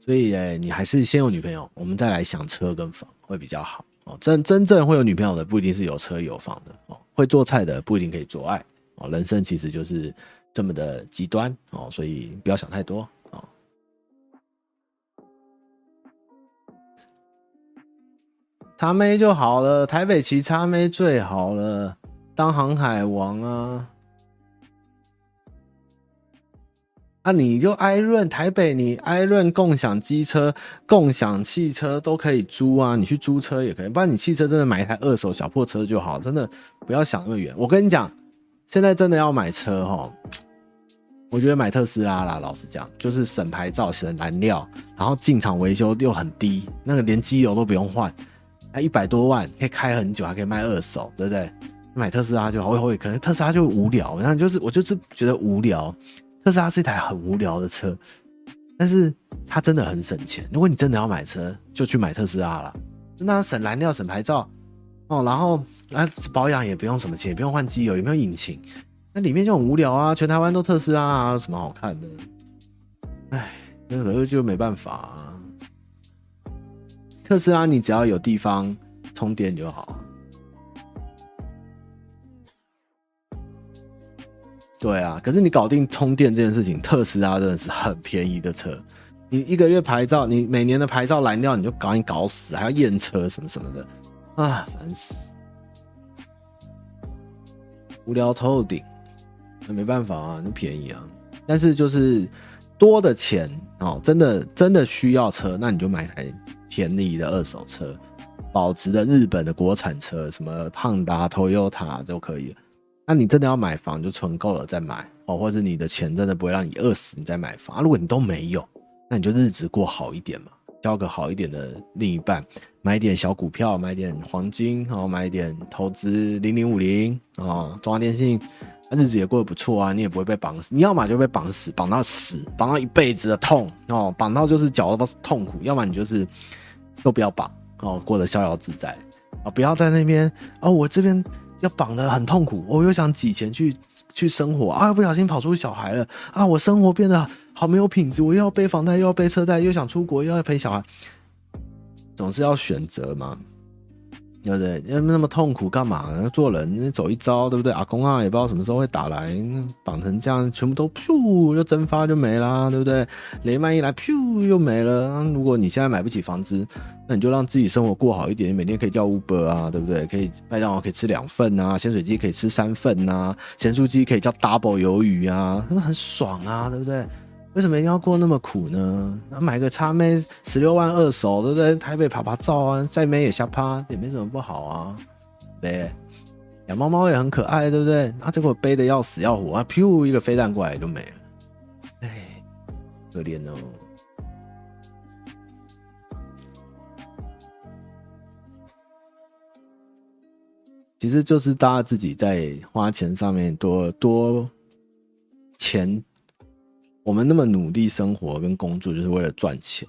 所以，哎，你还是先有女朋友，我们再来想车跟房。会比较好哦，真真正会有女朋友的不一定是有车有房的哦，会做菜的不一定可以做爱哦，人生其实就是这么的极端哦，所以不要想太多哦。叉妹就好了，台北骑叉妹最好了，当航海王啊。啊，你就艾润台北，你艾润共享机车、共享汽车都可以租啊，你去租车也可以，不然你汽车真的买一台二手小破车就好，真的不要想那么远。我跟你讲，现在真的要买车哈，我觉得买特斯拉啦，老实讲，就是省牌照、省燃料，然后进厂维修又很低，那个连机油都不用换，才一百多万可以开很久，还可以卖二手，对不对？买特斯拉就好，会会，可能特斯拉就无聊，然后就是我就是觉得无聊。特斯拉是一台很无聊的车，但是它真的很省钱。如果你真的要买车，就去买特斯拉了。那省燃料、省牌照哦，然后啊保养也不用什么钱，也不用换机油，也没有引擎，那里面就很无聊啊。全台湾都特斯拉啊，有什么好看的？哎，那个就没办法啊。特斯拉你只要有地方充电就好。对啊，可是你搞定充电这件事情，特斯拉真的是很便宜的车。你一个月牌照，你每年的牌照燃料你就搞你搞死，还要验车什么什么的，啊，烦死！无聊透顶，那没办法啊，那便宜啊。但是就是多的钱哦，真的真的需要车，那你就买台便宜的二手车，保值的日本的国产车，什么汉达、Toyota 都可以。那你真的要买房，就存够了再买哦，或者你的钱真的不会让你饿死，你再买房啊。如果你都没有，那你就日子过好一点嘛，交个好一点的另一半，买点小股票，买点黄金，然后买点投资零零五零啊，中华电信，日子也过得不错啊，你也不会被绑死。你要么就被绑死，绑到死，绑到一辈子的痛哦，绑到就是脚都痛苦，要么你就是都不要绑哦，过得逍遥自在啊，不要在那边哦，我这边。要绑得很痛苦，我又想挤钱去去生活啊，不小心跑出小孩了啊，我生活变得好没有品质，我又要背房贷，又要背车贷，又想出国，又要陪小孩，总是要选择嘛。对不对？要那么痛苦干嘛呢？做人走一遭，对不对？阿公啊，也不知道什么时候会打来，绑成这样，全部都噗就蒸发就没啦，对不对？雷曼一来，噗又没了。如果你现在买不起房子，那你就让自己生活过好一点，每天可以叫 Uber 啊，对不对？可以麦当劳可以吃两份啊，咸水鸡可以吃三份啊，咸酥鸡可以叫 double 鱿鱼啊，那很爽啊，对不对？为什么一定要过那么苦呢？那买个叉妹十六万二手，对不对？台北爬爬照啊，再美也瞎趴，也没什么不好啊，对。养猫猫也很可爱，对不对？那结果背的要死要活啊，噗一个飞弹过来就没了，哎，可怜哦。其实就是大家自己在花钱上面多多钱，我们那么努力生活跟工作，就是为了赚钱。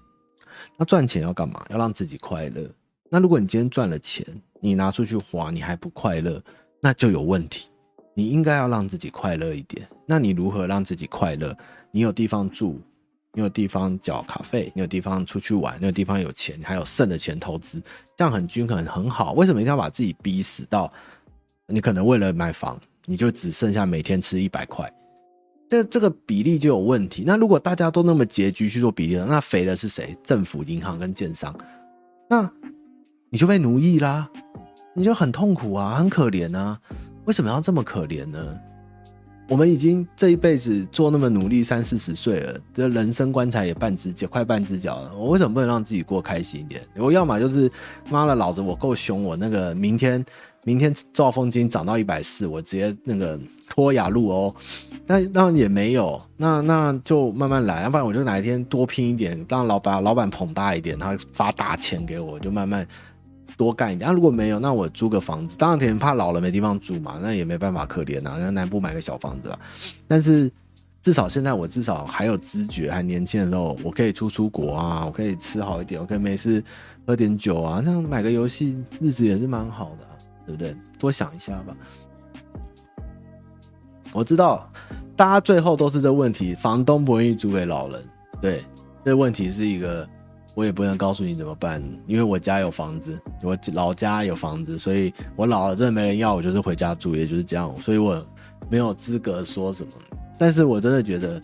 那赚钱要干嘛？要让自己快乐。那如果你今天赚了钱，你拿出去花，你还不快乐，那就有问题。你应该要让自己快乐一点。那你如何让自己快乐？你有地方住，你有地方缴卡费，你有地方出去玩，你有地方有钱，你还有剩的钱投资，这样很均衡，很好。为什么一定要把自己逼死到？你可能为了买房，你就只剩下每天吃一百块，这这个比例就有问题。那如果大家都那么拮据去做比例，那肥的是谁？政府、银行跟建商，那。你就被奴役啦，你就很痛苦啊，很可怜啊。为什么要这么可怜呢？我们已经这一辈子做那么努力，三四十岁了，这人生棺材也半只脚，快半只脚了。我为什么不能让自己过开心一点？我要么就是妈的，老子我够凶，我那个明天明天兆丰金涨到一百四，我直接那个脱雅路哦。那那也没有，那那就慢慢来，要不然我就哪一天多拼一点，让老板老板捧大一点，他发大钱给我，就慢慢。多干一点，那、如果没有，那我租个房子。当然，可能怕老了没地方住嘛，那也没办法，可怜啊。那南部买个小房子吧。但是至少现在我至少还有知觉，还年轻的时候，我可以出出国啊，我可以吃好一点，我可以没事喝点酒啊。那买个游戏，日子也是蛮好的、对不对？多想一下吧。我知道大家最后都是这问题，房东不愿意租给老人，对，这问题是一个。我也不能告诉你怎么办，因为我家有房子，我老家有房子，所以我老了真的没人要，我就是回家住，也就是这样，所以我没有资格说什么。但是我真的觉得，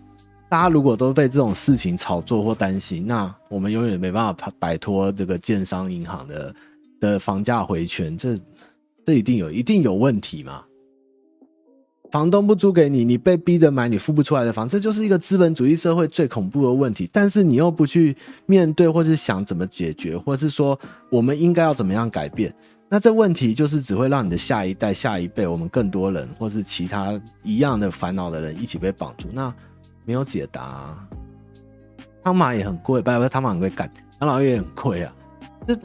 大家如果都被这种事情炒作或担心，那我们永远没办法摆脱这个建商银行的的房价回圈，这这一定有一定有问题嘛。房东不租给你，你被逼着买你付不出来的房，这就是一个资本主义社会最恐怖的问题。但是你又不去面对，或是想怎么解决，或是说我们应该要怎么样改变，那这问题就是只会让你的下一代、下一辈，我们更多人，或是其他一样的烦恼的人一起被绑住。那没有解答啊。汤马也很贵，不是汤马很贵，干养老也很贵啊。这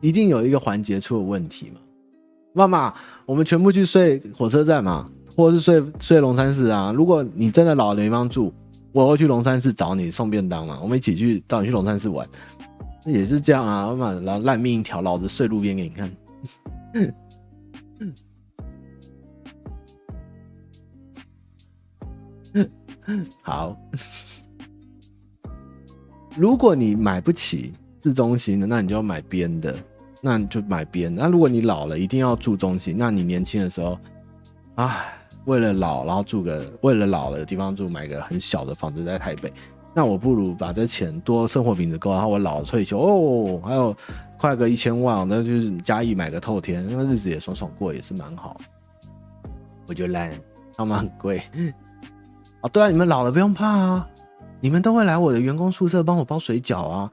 一定有一个环节出了问题嘛？妈妈，我们全部去睡火车站嘛？或者是睡睡龙山寺啊！如果你真的老了没地方住，我会去龙山寺找你送便当嘛。我们一起去带你去龙山寺玩，那也是这样啊。妈，然后烂命一条，老子睡路边给你看。好，如果你买不起市中心的，那你就要买边的，那你就买边。那如果你老了一定要住中心，那你年轻的时候，唉。为了老，然后住个为了老了有地方住，买个很小的房子在台北，那我不如把这钱多生活品质够，然后我老了退休哦，还有快个一千万，那就是嘉义买个透天，因为日子也爽爽过，也是蛮好。我就烂，他们很贵啊。对啊，你们老了不用怕啊，你们都会来我的员工宿舍帮我包水饺啊，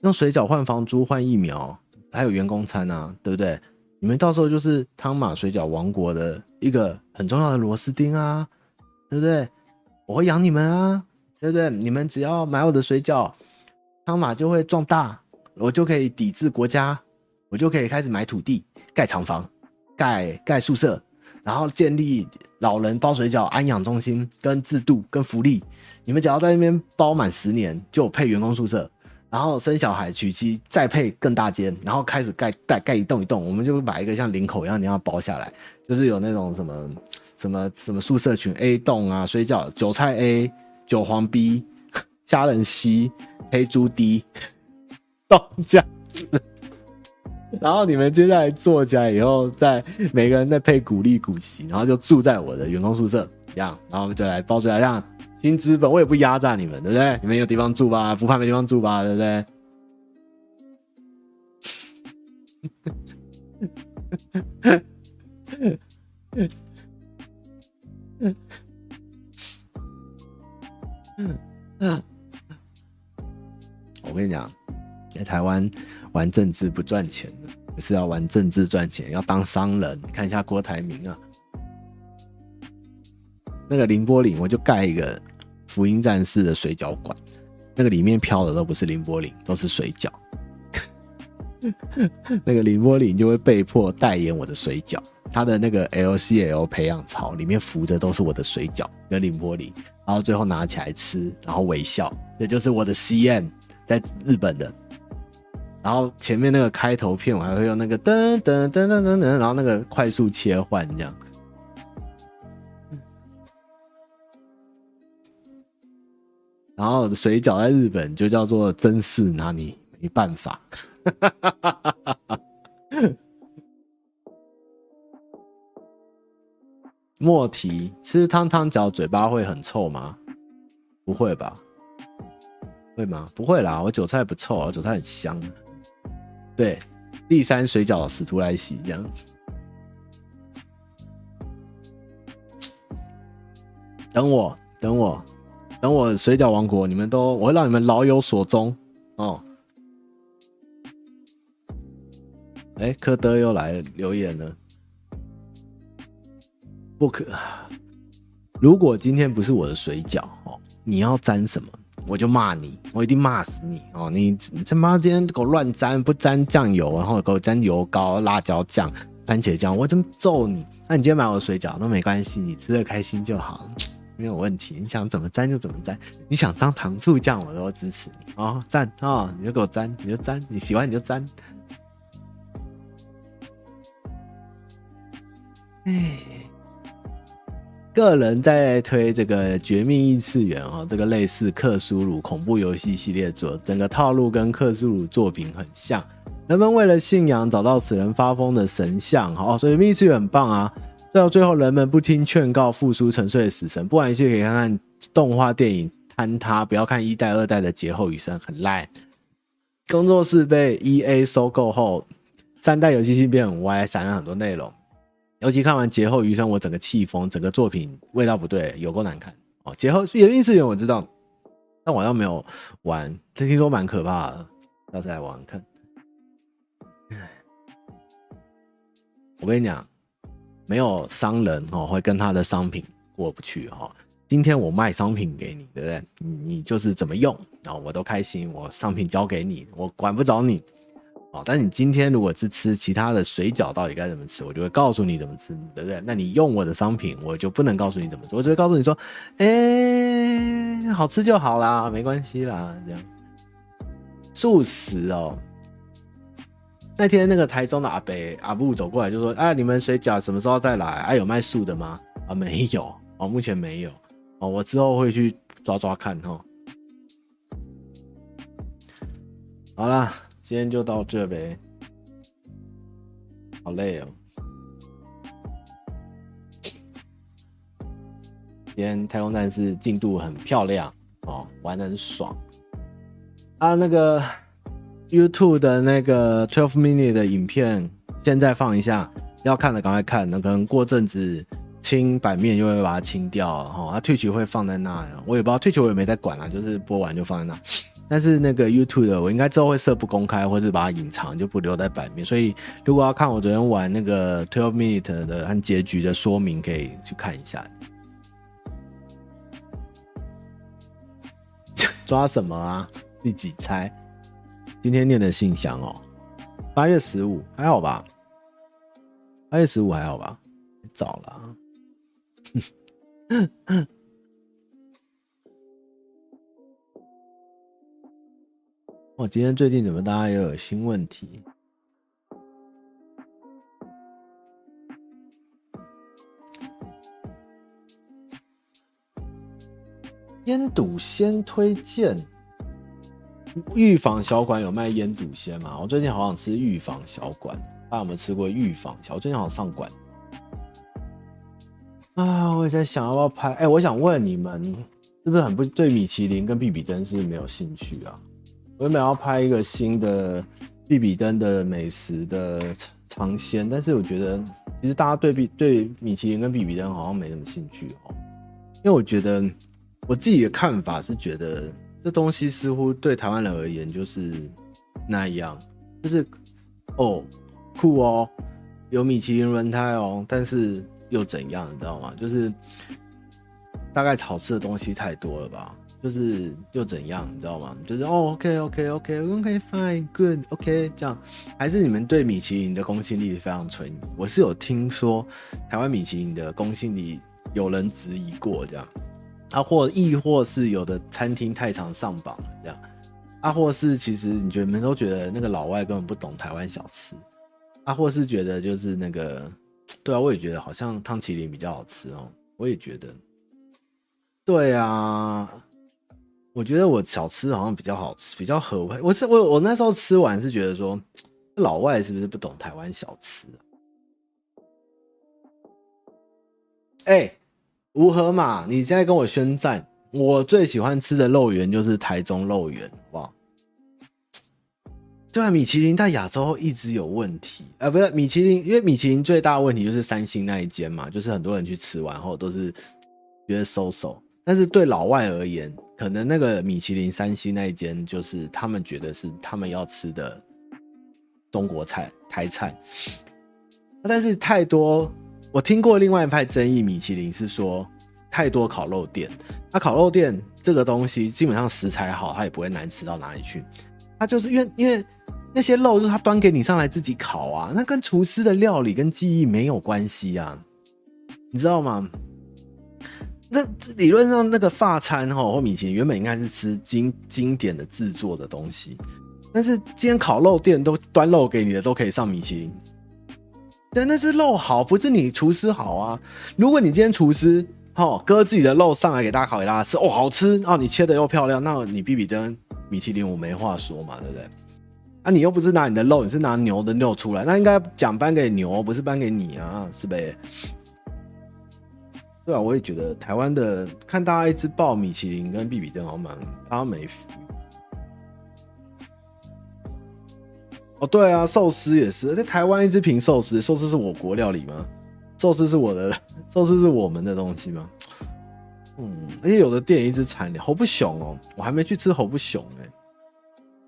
用水饺换房租换疫苗，还有员工餐啊，对不对？你们到时候就是汤马水饺王国的一个很重要的螺丝钉啊，对不对？我会养你们啊，对不对？你们只要买我的水饺，汤马就会壮大，我就可以抵制国家，我就可以开始买土地、盖厂房、盖盖宿舍，然后建立老人包水饺安养中心跟制度跟福利。你们只要在那边包满十年，就配员工宿舍。然后生小孩娶妻，再配更大间，然后开始盖盖盖一栋一栋，我们就把一个像领口一样你要包下来，就是有那种什么什么什么宿舍群 A 栋啊，睡觉韭菜 A，韭黄 B，虾仁 C，黑猪 D，栋这样子。然后你们接下来做起来以后，再每个人再配股利股息，然后就住在我的员工宿舍一样，然后我们就来包出来这样。新资本，我也不压榨你们，对不对？你们有地方住吧？不怕没地方住吧？对不对？我跟你讲，在台湾玩政治不赚钱的，不是要玩政治赚钱，要当商人。看一下郭台铭啊，那个林波林，我就盖一个福音战士的水饺馆，那个里面飘的都不是林波林，都是水饺。那个林波林就会被迫代言我的水饺，他的那个 LCL 培养槽里面浮着都是我的水饺跟林波林，然后最后拿起来吃，然后微笑，这就是我的 CM 在日本的。然后前面那个开头片我还会用那个噔噔噔噔噔噔，然后那个快速切换这样。然后水饺在日本就叫做真是拿你没办法。莫提吃汤汤饺嘴巴会很臭吗？不会吧？会吗？不会啦，我韭菜不臭，我韭菜很香。对，第三水饺使徒来袭这样。等我，等我，等我水饺王国，你们都我会让你们老有所终哦。哎，柯德又来留言了。不可，如果今天不是我的水饺哦，你要沾什么，我就骂你，我一定骂死你哦！你他妈今天给我乱沾，不沾酱油，然后给我沾油膏、辣椒酱、番茄酱，我真揍你！那你今天买我的水饺都没关系，你吃得开心就好了，没有问题。你想怎么沾就怎么沾，你想当糖醋酱我都支持你哦，赞啊、哦！你就给我沾，你就沾，你喜欢你就沾。哎，个人在推这个《绝命异次元》哦，这个类似克苏鲁恐怖游戏系列作，整个套路跟克苏鲁作品很像。人们为了信仰找到使人发疯的神像，哦，所以《异次元》很棒啊。到最后，人们不听劝告，复苏沉睡的死神。不玩游戏可以看看动画电影《坍塌》，不要看一代、二代的劫后余生，很烂。工作室被 EA 收购后，三代游戏性变很歪，删了很多内容。尤其看完《劫后余生》，我整个气疯，整个作品味道不对，有够难看哦。《劫后绝命异次元》我知道，但我又没有玩，这听说蛮可怕的，到时来玩玩看。我跟你讲，没有商人哦会跟他的商品过不去哈。今天我卖商品给你，对不对？你你就是怎么用，啊我都开心。我商品交给你，我管不着你。哦，但你今天如果是吃其他的水饺，到底该怎么吃？我就会告诉你怎么吃，对不对？那你用我的商品，我就不能告诉你怎么做，我只会告诉你说，哎、好吃就好啦，没关系啦，这样。素食哦，那天那个台中的阿伯阿布走过来就说，哎，你们水饺什么时候再来？哎、啊，有卖素的吗？啊，没有，哦，目前没有，哦，我之后会去抓抓看哈。好啦。今天就到这呗，好累哦。今天太空站是进度很漂亮哦，玩得很爽。啊，那个 YouTube 的那个 Twelve minute 的影片，现在放一下，要看的赶快看。那可能过阵子清版面就会把它清掉了哈。啊，Twitch 会放在那，我也不知道 Twitch 我也没在管啦，就是播完就放在那。但是那个 YouTube 的，我应该之后会设不公开，或是把它隐藏，就不留在版面。所以如果要看我昨天玩那个 Twelve Minute 的和结局的说明，可以去看一下。抓什么啊？第几猜？今天念的信箱哦，八月十五还好吧？八月十五还好吧？早了。我今天最近怎么大家又有新问题？腌笃鲜推荐，御坊小馆有卖腌笃鲜吗？我最近好想吃御坊小馆，大家有没有吃过御坊小？我最近好想上馆啊！我也在想要不要拍？哎、我想问你们，是不是很不对米其林跟必比登是不是没有兴趣啊？我原本要拍一个新的必比登的美食的尝鲜，但是我觉得其实大家对比对米其林跟必比登好像没什么兴趣哦，因为我觉得我自己的看法是觉得这东西似乎对台湾人而言就是那样，就是哦酷哦，有米其林轮胎哦，但是又怎样，你知道吗？就是大概好吃的东西太多了吧。就是又怎样，你知道吗？就是哦，OK，OK，OK，OK，Fine，Good，OK，这样，还是你们对米其林的公信力非常存疑？我是有听说台湾米其林的公信力有人质疑过，这样啊，或亦或是有的餐厅太常上榜了，这样啊，或是其实你觉得你们都觉得那个老外根本不懂台湾小吃啊，或是觉得就是那个，对啊，我也觉得好像汤淇淋比较好吃哦，我也觉得，对啊。我觉得我小吃好像比较好吃，比较合味。我是我我那时候吃完是觉得说，老外是不是不懂台湾小吃啊？哎、无河马，你现在跟我宣战，我最喜欢吃的肉圆就是台中肉圆，好不好？对啊，米其林在亚洲一直有问题啊、不是米其林，因为米其林最大的问题就是三星那一间嘛，就是很多人去吃完后都是觉得收手。但是对老外而言，可能那个米其林三星那一间，就是他们觉得是他们要吃的中国菜、台菜。但是太多，我听过另外一派争议，米其林是说太多烤肉店。那烤肉店这个东西，基本上食材好，它也不会难吃到哪里去。它就是因为因为那些肉，就是他端给你上来自己烤啊，那跟厨师的料理跟技艺没有关系啊，你知道吗？那理论上，那个法餐哈或米其林原本应该是吃经经典的制作的东西，但是今天烤肉店都端肉给你的都可以上米其林，但那是肉好，不是你厨师好啊。如果你今天厨师哈割自己的肉上来给大家烤给大家吃，哦好吃啊，你切的又漂亮，那你比比登米其林我没话说嘛，对不对？啊，你又不是拿你的肉，你是拿牛的肉出来，那应该奖颁给牛，不是颁给你啊，是呗？对啊，我也觉得台湾的看大家一直报米其林跟比比登好像蛮，他没哦，对啊，寿司也是，在台湾一直评寿司，寿司是我国料理吗？寿司是我的，寿司是我们的东西吗？嗯，而且有的店一直惨，侯不雄哦，我还没去吃猴不雄哎，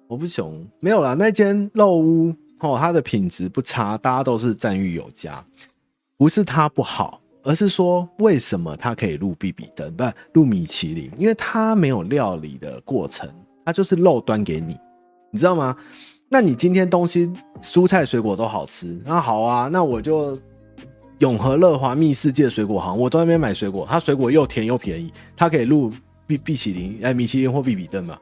猴不熊没有啦，那间肉屋哦，它的品质不差，大家都是赞誉有加，不是它不好。而是说，为什么它可以入必比登，不入米其林？因为它没有料理的过程，它就是肉端给你，你知道吗？那你今天东西蔬菜水果都好吃，那好啊，那我就永和乐华蜜世界水果行，我在那边买水果，它水果又甜又便宜，它可以入必必其林，哎，米其林或比比登嘛？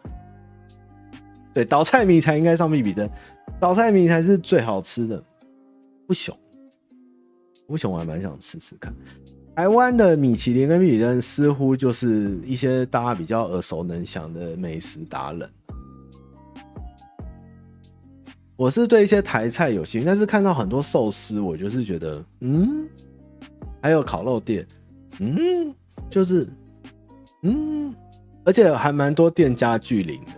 对，倒菜米才应该上比比登，倒菜米才是最好吃的，不熊。为什么我还蛮想吃吃看？台湾的米其林跟比比登似乎就是一些大家比较耳熟能详的美食达人。我是对一些台菜有兴趣，但是看到很多寿司，我就是觉得，嗯，还有烤肉店，嗯，就是，嗯，而且还蛮多店家聚灵的，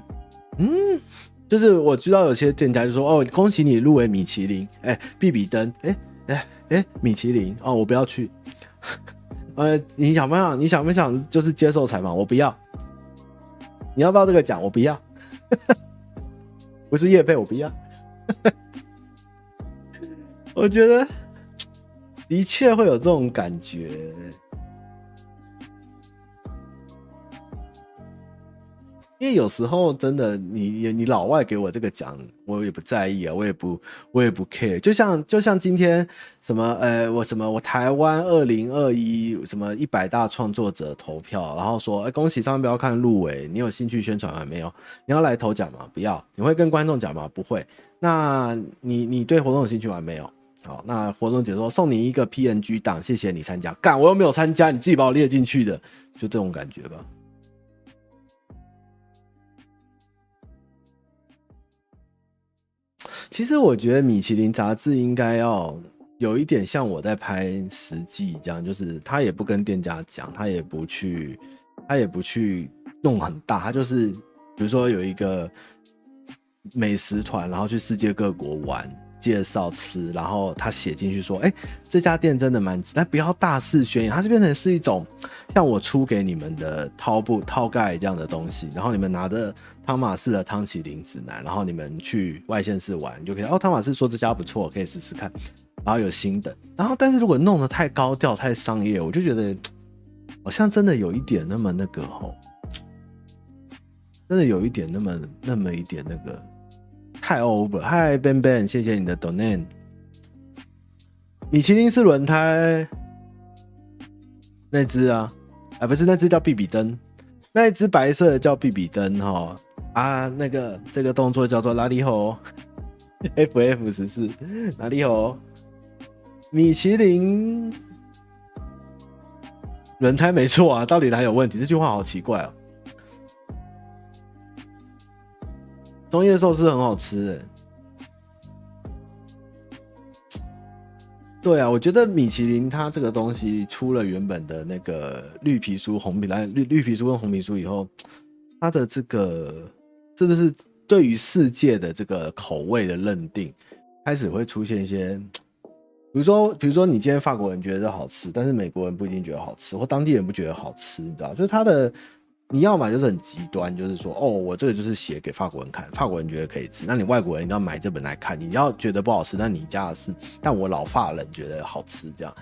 嗯，就是我知道有些店家就说，哦，恭喜你入围米其林，哎、欸，必比登，哎、欸，哎、哎、米其林哦，我不要去。呃，你想不想？你想不想就是接受采访？我不要。你要不要这个奖？我不要。不是业配，我不要。我觉得的确会有这种感觉。因为有时候真的，你你你老外给我这个奖，我也不在意啊，我也不我也不 care。就像就像今天什么呃，我什么我台湾二零二一什么一百大创作者投票，然后说哎恭喜商标看入围，你有兴趣宣传吗？没有？你要来投奖吗？不要？你会跟观众讲吗？不会？那你你对活动有兴趣玩？没有？好，那活动解说送你一个 PNG 档，谢谢你参加。干，我又没有参加，你自己把我列进去的，就这种感觉吧。其实我觉得米其林杂志应该要有一点像我在拍食记这样，就是他也不跟店家讲，他也不去，他也不去弄很大，他就是比如说有一个美食团，然后去世界各国玩，介绍吃，然后他写进去说，哎、这家店真的蛮值，但不要大肆宣扬，它是变成是一种像我出给你们的套布套盖这样的东西，然后你们拿着汤玛士的汤淇淋指南，然后你们去外县市玩就可以。哦，汤玛士说这家不错，可以试试看，然后有新的，然后但是如果弄得太高调、太商业，我就觉得好像真的有一点那么那个吼，真的有一点那么那么一点那个。太 over，嗨，Ben Ben，谢谢你的 donate。米其林是轮胎那只啊，啊不是那只叫比比登，那一只白色的叫比比登哈啊，那个这个动作叫做拉力吼，FF 十四拉力吼，米其林轮胎没错啊，到底哪有问题？这句话好奇怪哦。枫叶寿司很好吃哎，对啊，我觉得米其林它这个东西出了原本的那个绿皮书、红皮来绿绿皮书跟红皮书以后，它的这个是不是对于世界的这个口味的认定开始会出现一些，比如说，比如说你今天法国人觉得好吃，但是美国人不一定觉得好吃，或当地人不觉得好吃，你知道，就是它的。你要买就是很极端，就是说，哦，我这个就是写给法国人看，法国人觉得可以吃，那你外国人你要买这本来看，你要觉得不好吃，那你家的事，但我老法人觉得好吃，这样，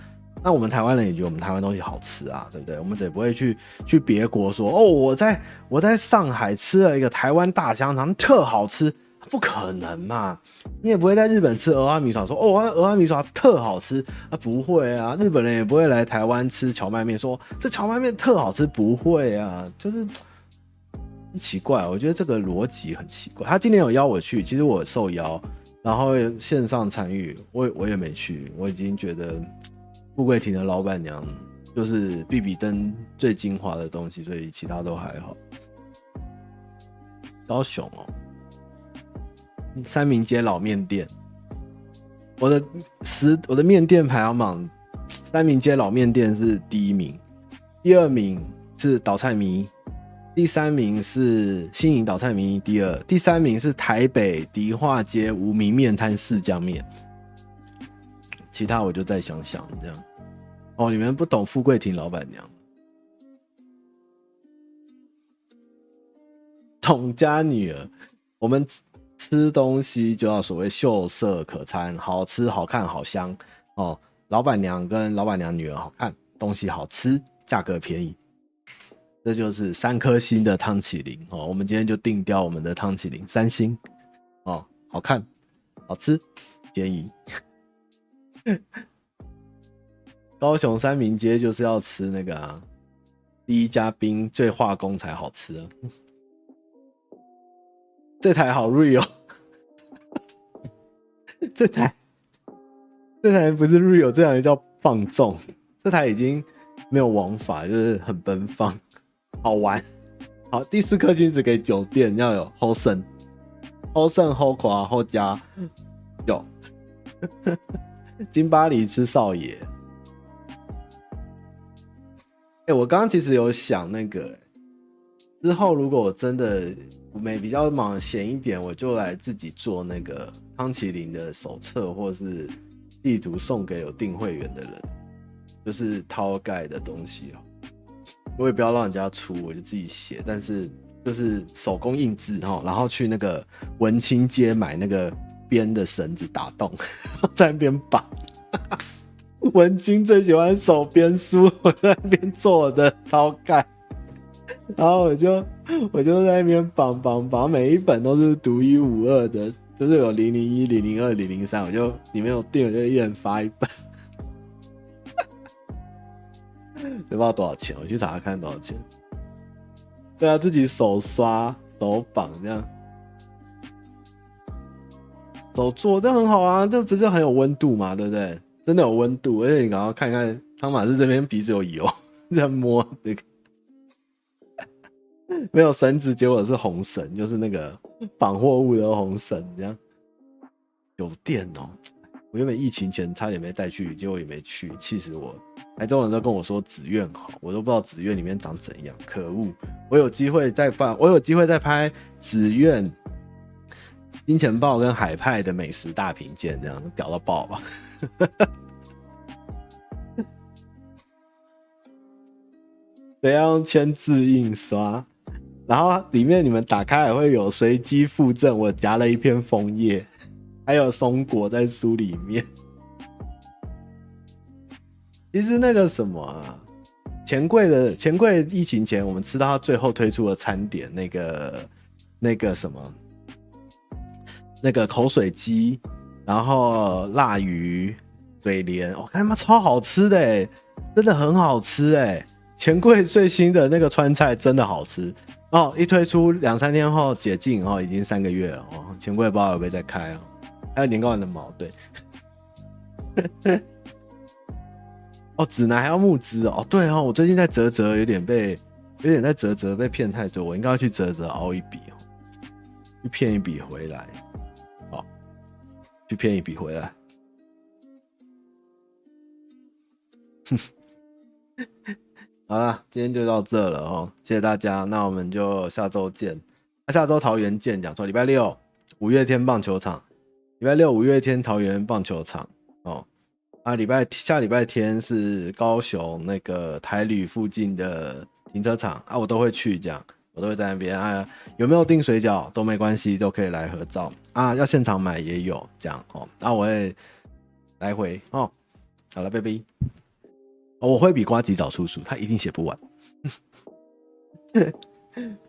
那我们台湾人也觉得我们台湾东西好吃啊，对不对？我们也不会去去别国说，哦，我在我在上海吃了一个台湾大香肠，特好吃。不可能嘛！你也不会在日本吃俄阿米耍说哦，俄阿米耍特好吃啊，不会啊！日本人也不会来台湾吃荞麦面，说这荞麦面特好吃，不会啊！就是很奇怪，我觉得这个逻辑很奇怪。他今年有邀我去，其实我受邀，然后线上参与，我我也没去。我已经觉得富贵亭的老板娘就是必比登最精华的东西，所以其他都还好。高雄哦。三明街老面店，我的十我的面店排行榜，三明街老面店是第一名，第二名是倒菜迷，第三名是新颖倒菜迷，第二，第三名是台北迪化街无名面摊四酱面，其他我就再想想这样。哦，你们不懂富贵亭老板娘，董家女儿，我们。吃东西就要所谓秀色可餐，好吃、好看、好香哦。老板娘跟老板娘女儿好看，东西好吃，价格便宜，这就是三颗星的汤淇淋哦。我们今天就定掉我们的汤淇淋三星哦，好看、好吃、便宜。高雄三民街就是要吃那个，第一家冰最化工才好吃。这台好 real，这台这台不是 real，这台叫放纵。这台已经没有王法，就是很奔放，好玩。好，第四颗金子给酒店要有好胜，好胜好夸好加有。金巴黎吃少爷。哎、我刚刚其实有想那个，之后如果我真的。没比较忙闲一点，我就来自己做那个汤麒麟的手册或是地图送给有订会员的人，就是掏盖的东西哦。我也不要让人家出，我就自己写，但是就是手工印字哈，然后去那个文青街买那个编的绳子打洞，在那边绑。文青最喜欢手编书，我在那边做我的掏盖。然后我就我就在那边绑绑绑，每一本都是独一无二的，就是有零零一、零零二、零零三，我就里面有订，我就一人发一本，也不知道多少钱，我去查查看多少钱。对啊，自己手刷手绑这样，手做这很好啊，这不是很有温度嘛，对不对？真的有温度，而且你刚刚看看汤马士这边鼻子有油，在摸这个。没有绳子，结果是红绳，就是那个绑货物的红绳，这样有电哦。我原本疫情前差点没带去，结果也没去，气死我！台中人都跟我说紫苑好，我都不知道紫苑里面长怎样，可恶！我有机会再办，我有机会再拍紫苑金钱豹跟海派的美食大评鉴，这样屌到爆吧？得要签字印刷，然后里面你们打开还会有随机附赠，我夹了一片枫叶，还有松果在书里面。其实那个什么啊，钱柜的钱柜疫情前，我们吃到他最后推出的餐点，那个那个什么，那个口水鸡，然后辣鱼嘴莲，我看他妈超好吃的，真的很好吃哎。钱柜最新的那个川菜真的好吃哦！一推出两三天后解禁哦，已经三个月了哦。钱柜不知道有没有在开哦？还有年糕的毛对，哦，指南还要募资哦。对哦，我最近在啧啧，有点被有点在啧啧被骗太多，我应该要去啧啧熬一笔哦，去骗一笔回来，哦，去骗一笔回来，哼。好了，今天就到这了哦，谢谢大家，那我们就下周见。那下周桃园见，讲说礼拜六五月天棒球场，礼拜六五月天桃园棒球场哦。啊，礼拜下礼拜天是高雄那个台旅附近的停车场啊，我都会去，这样我都会在那边啊。有没有订水饺都没关系，都可以来合照啊。要现场买也有这样哦。那我会来回哦。好了，拜拜。我会比瓜吉早出书，他一定写不完。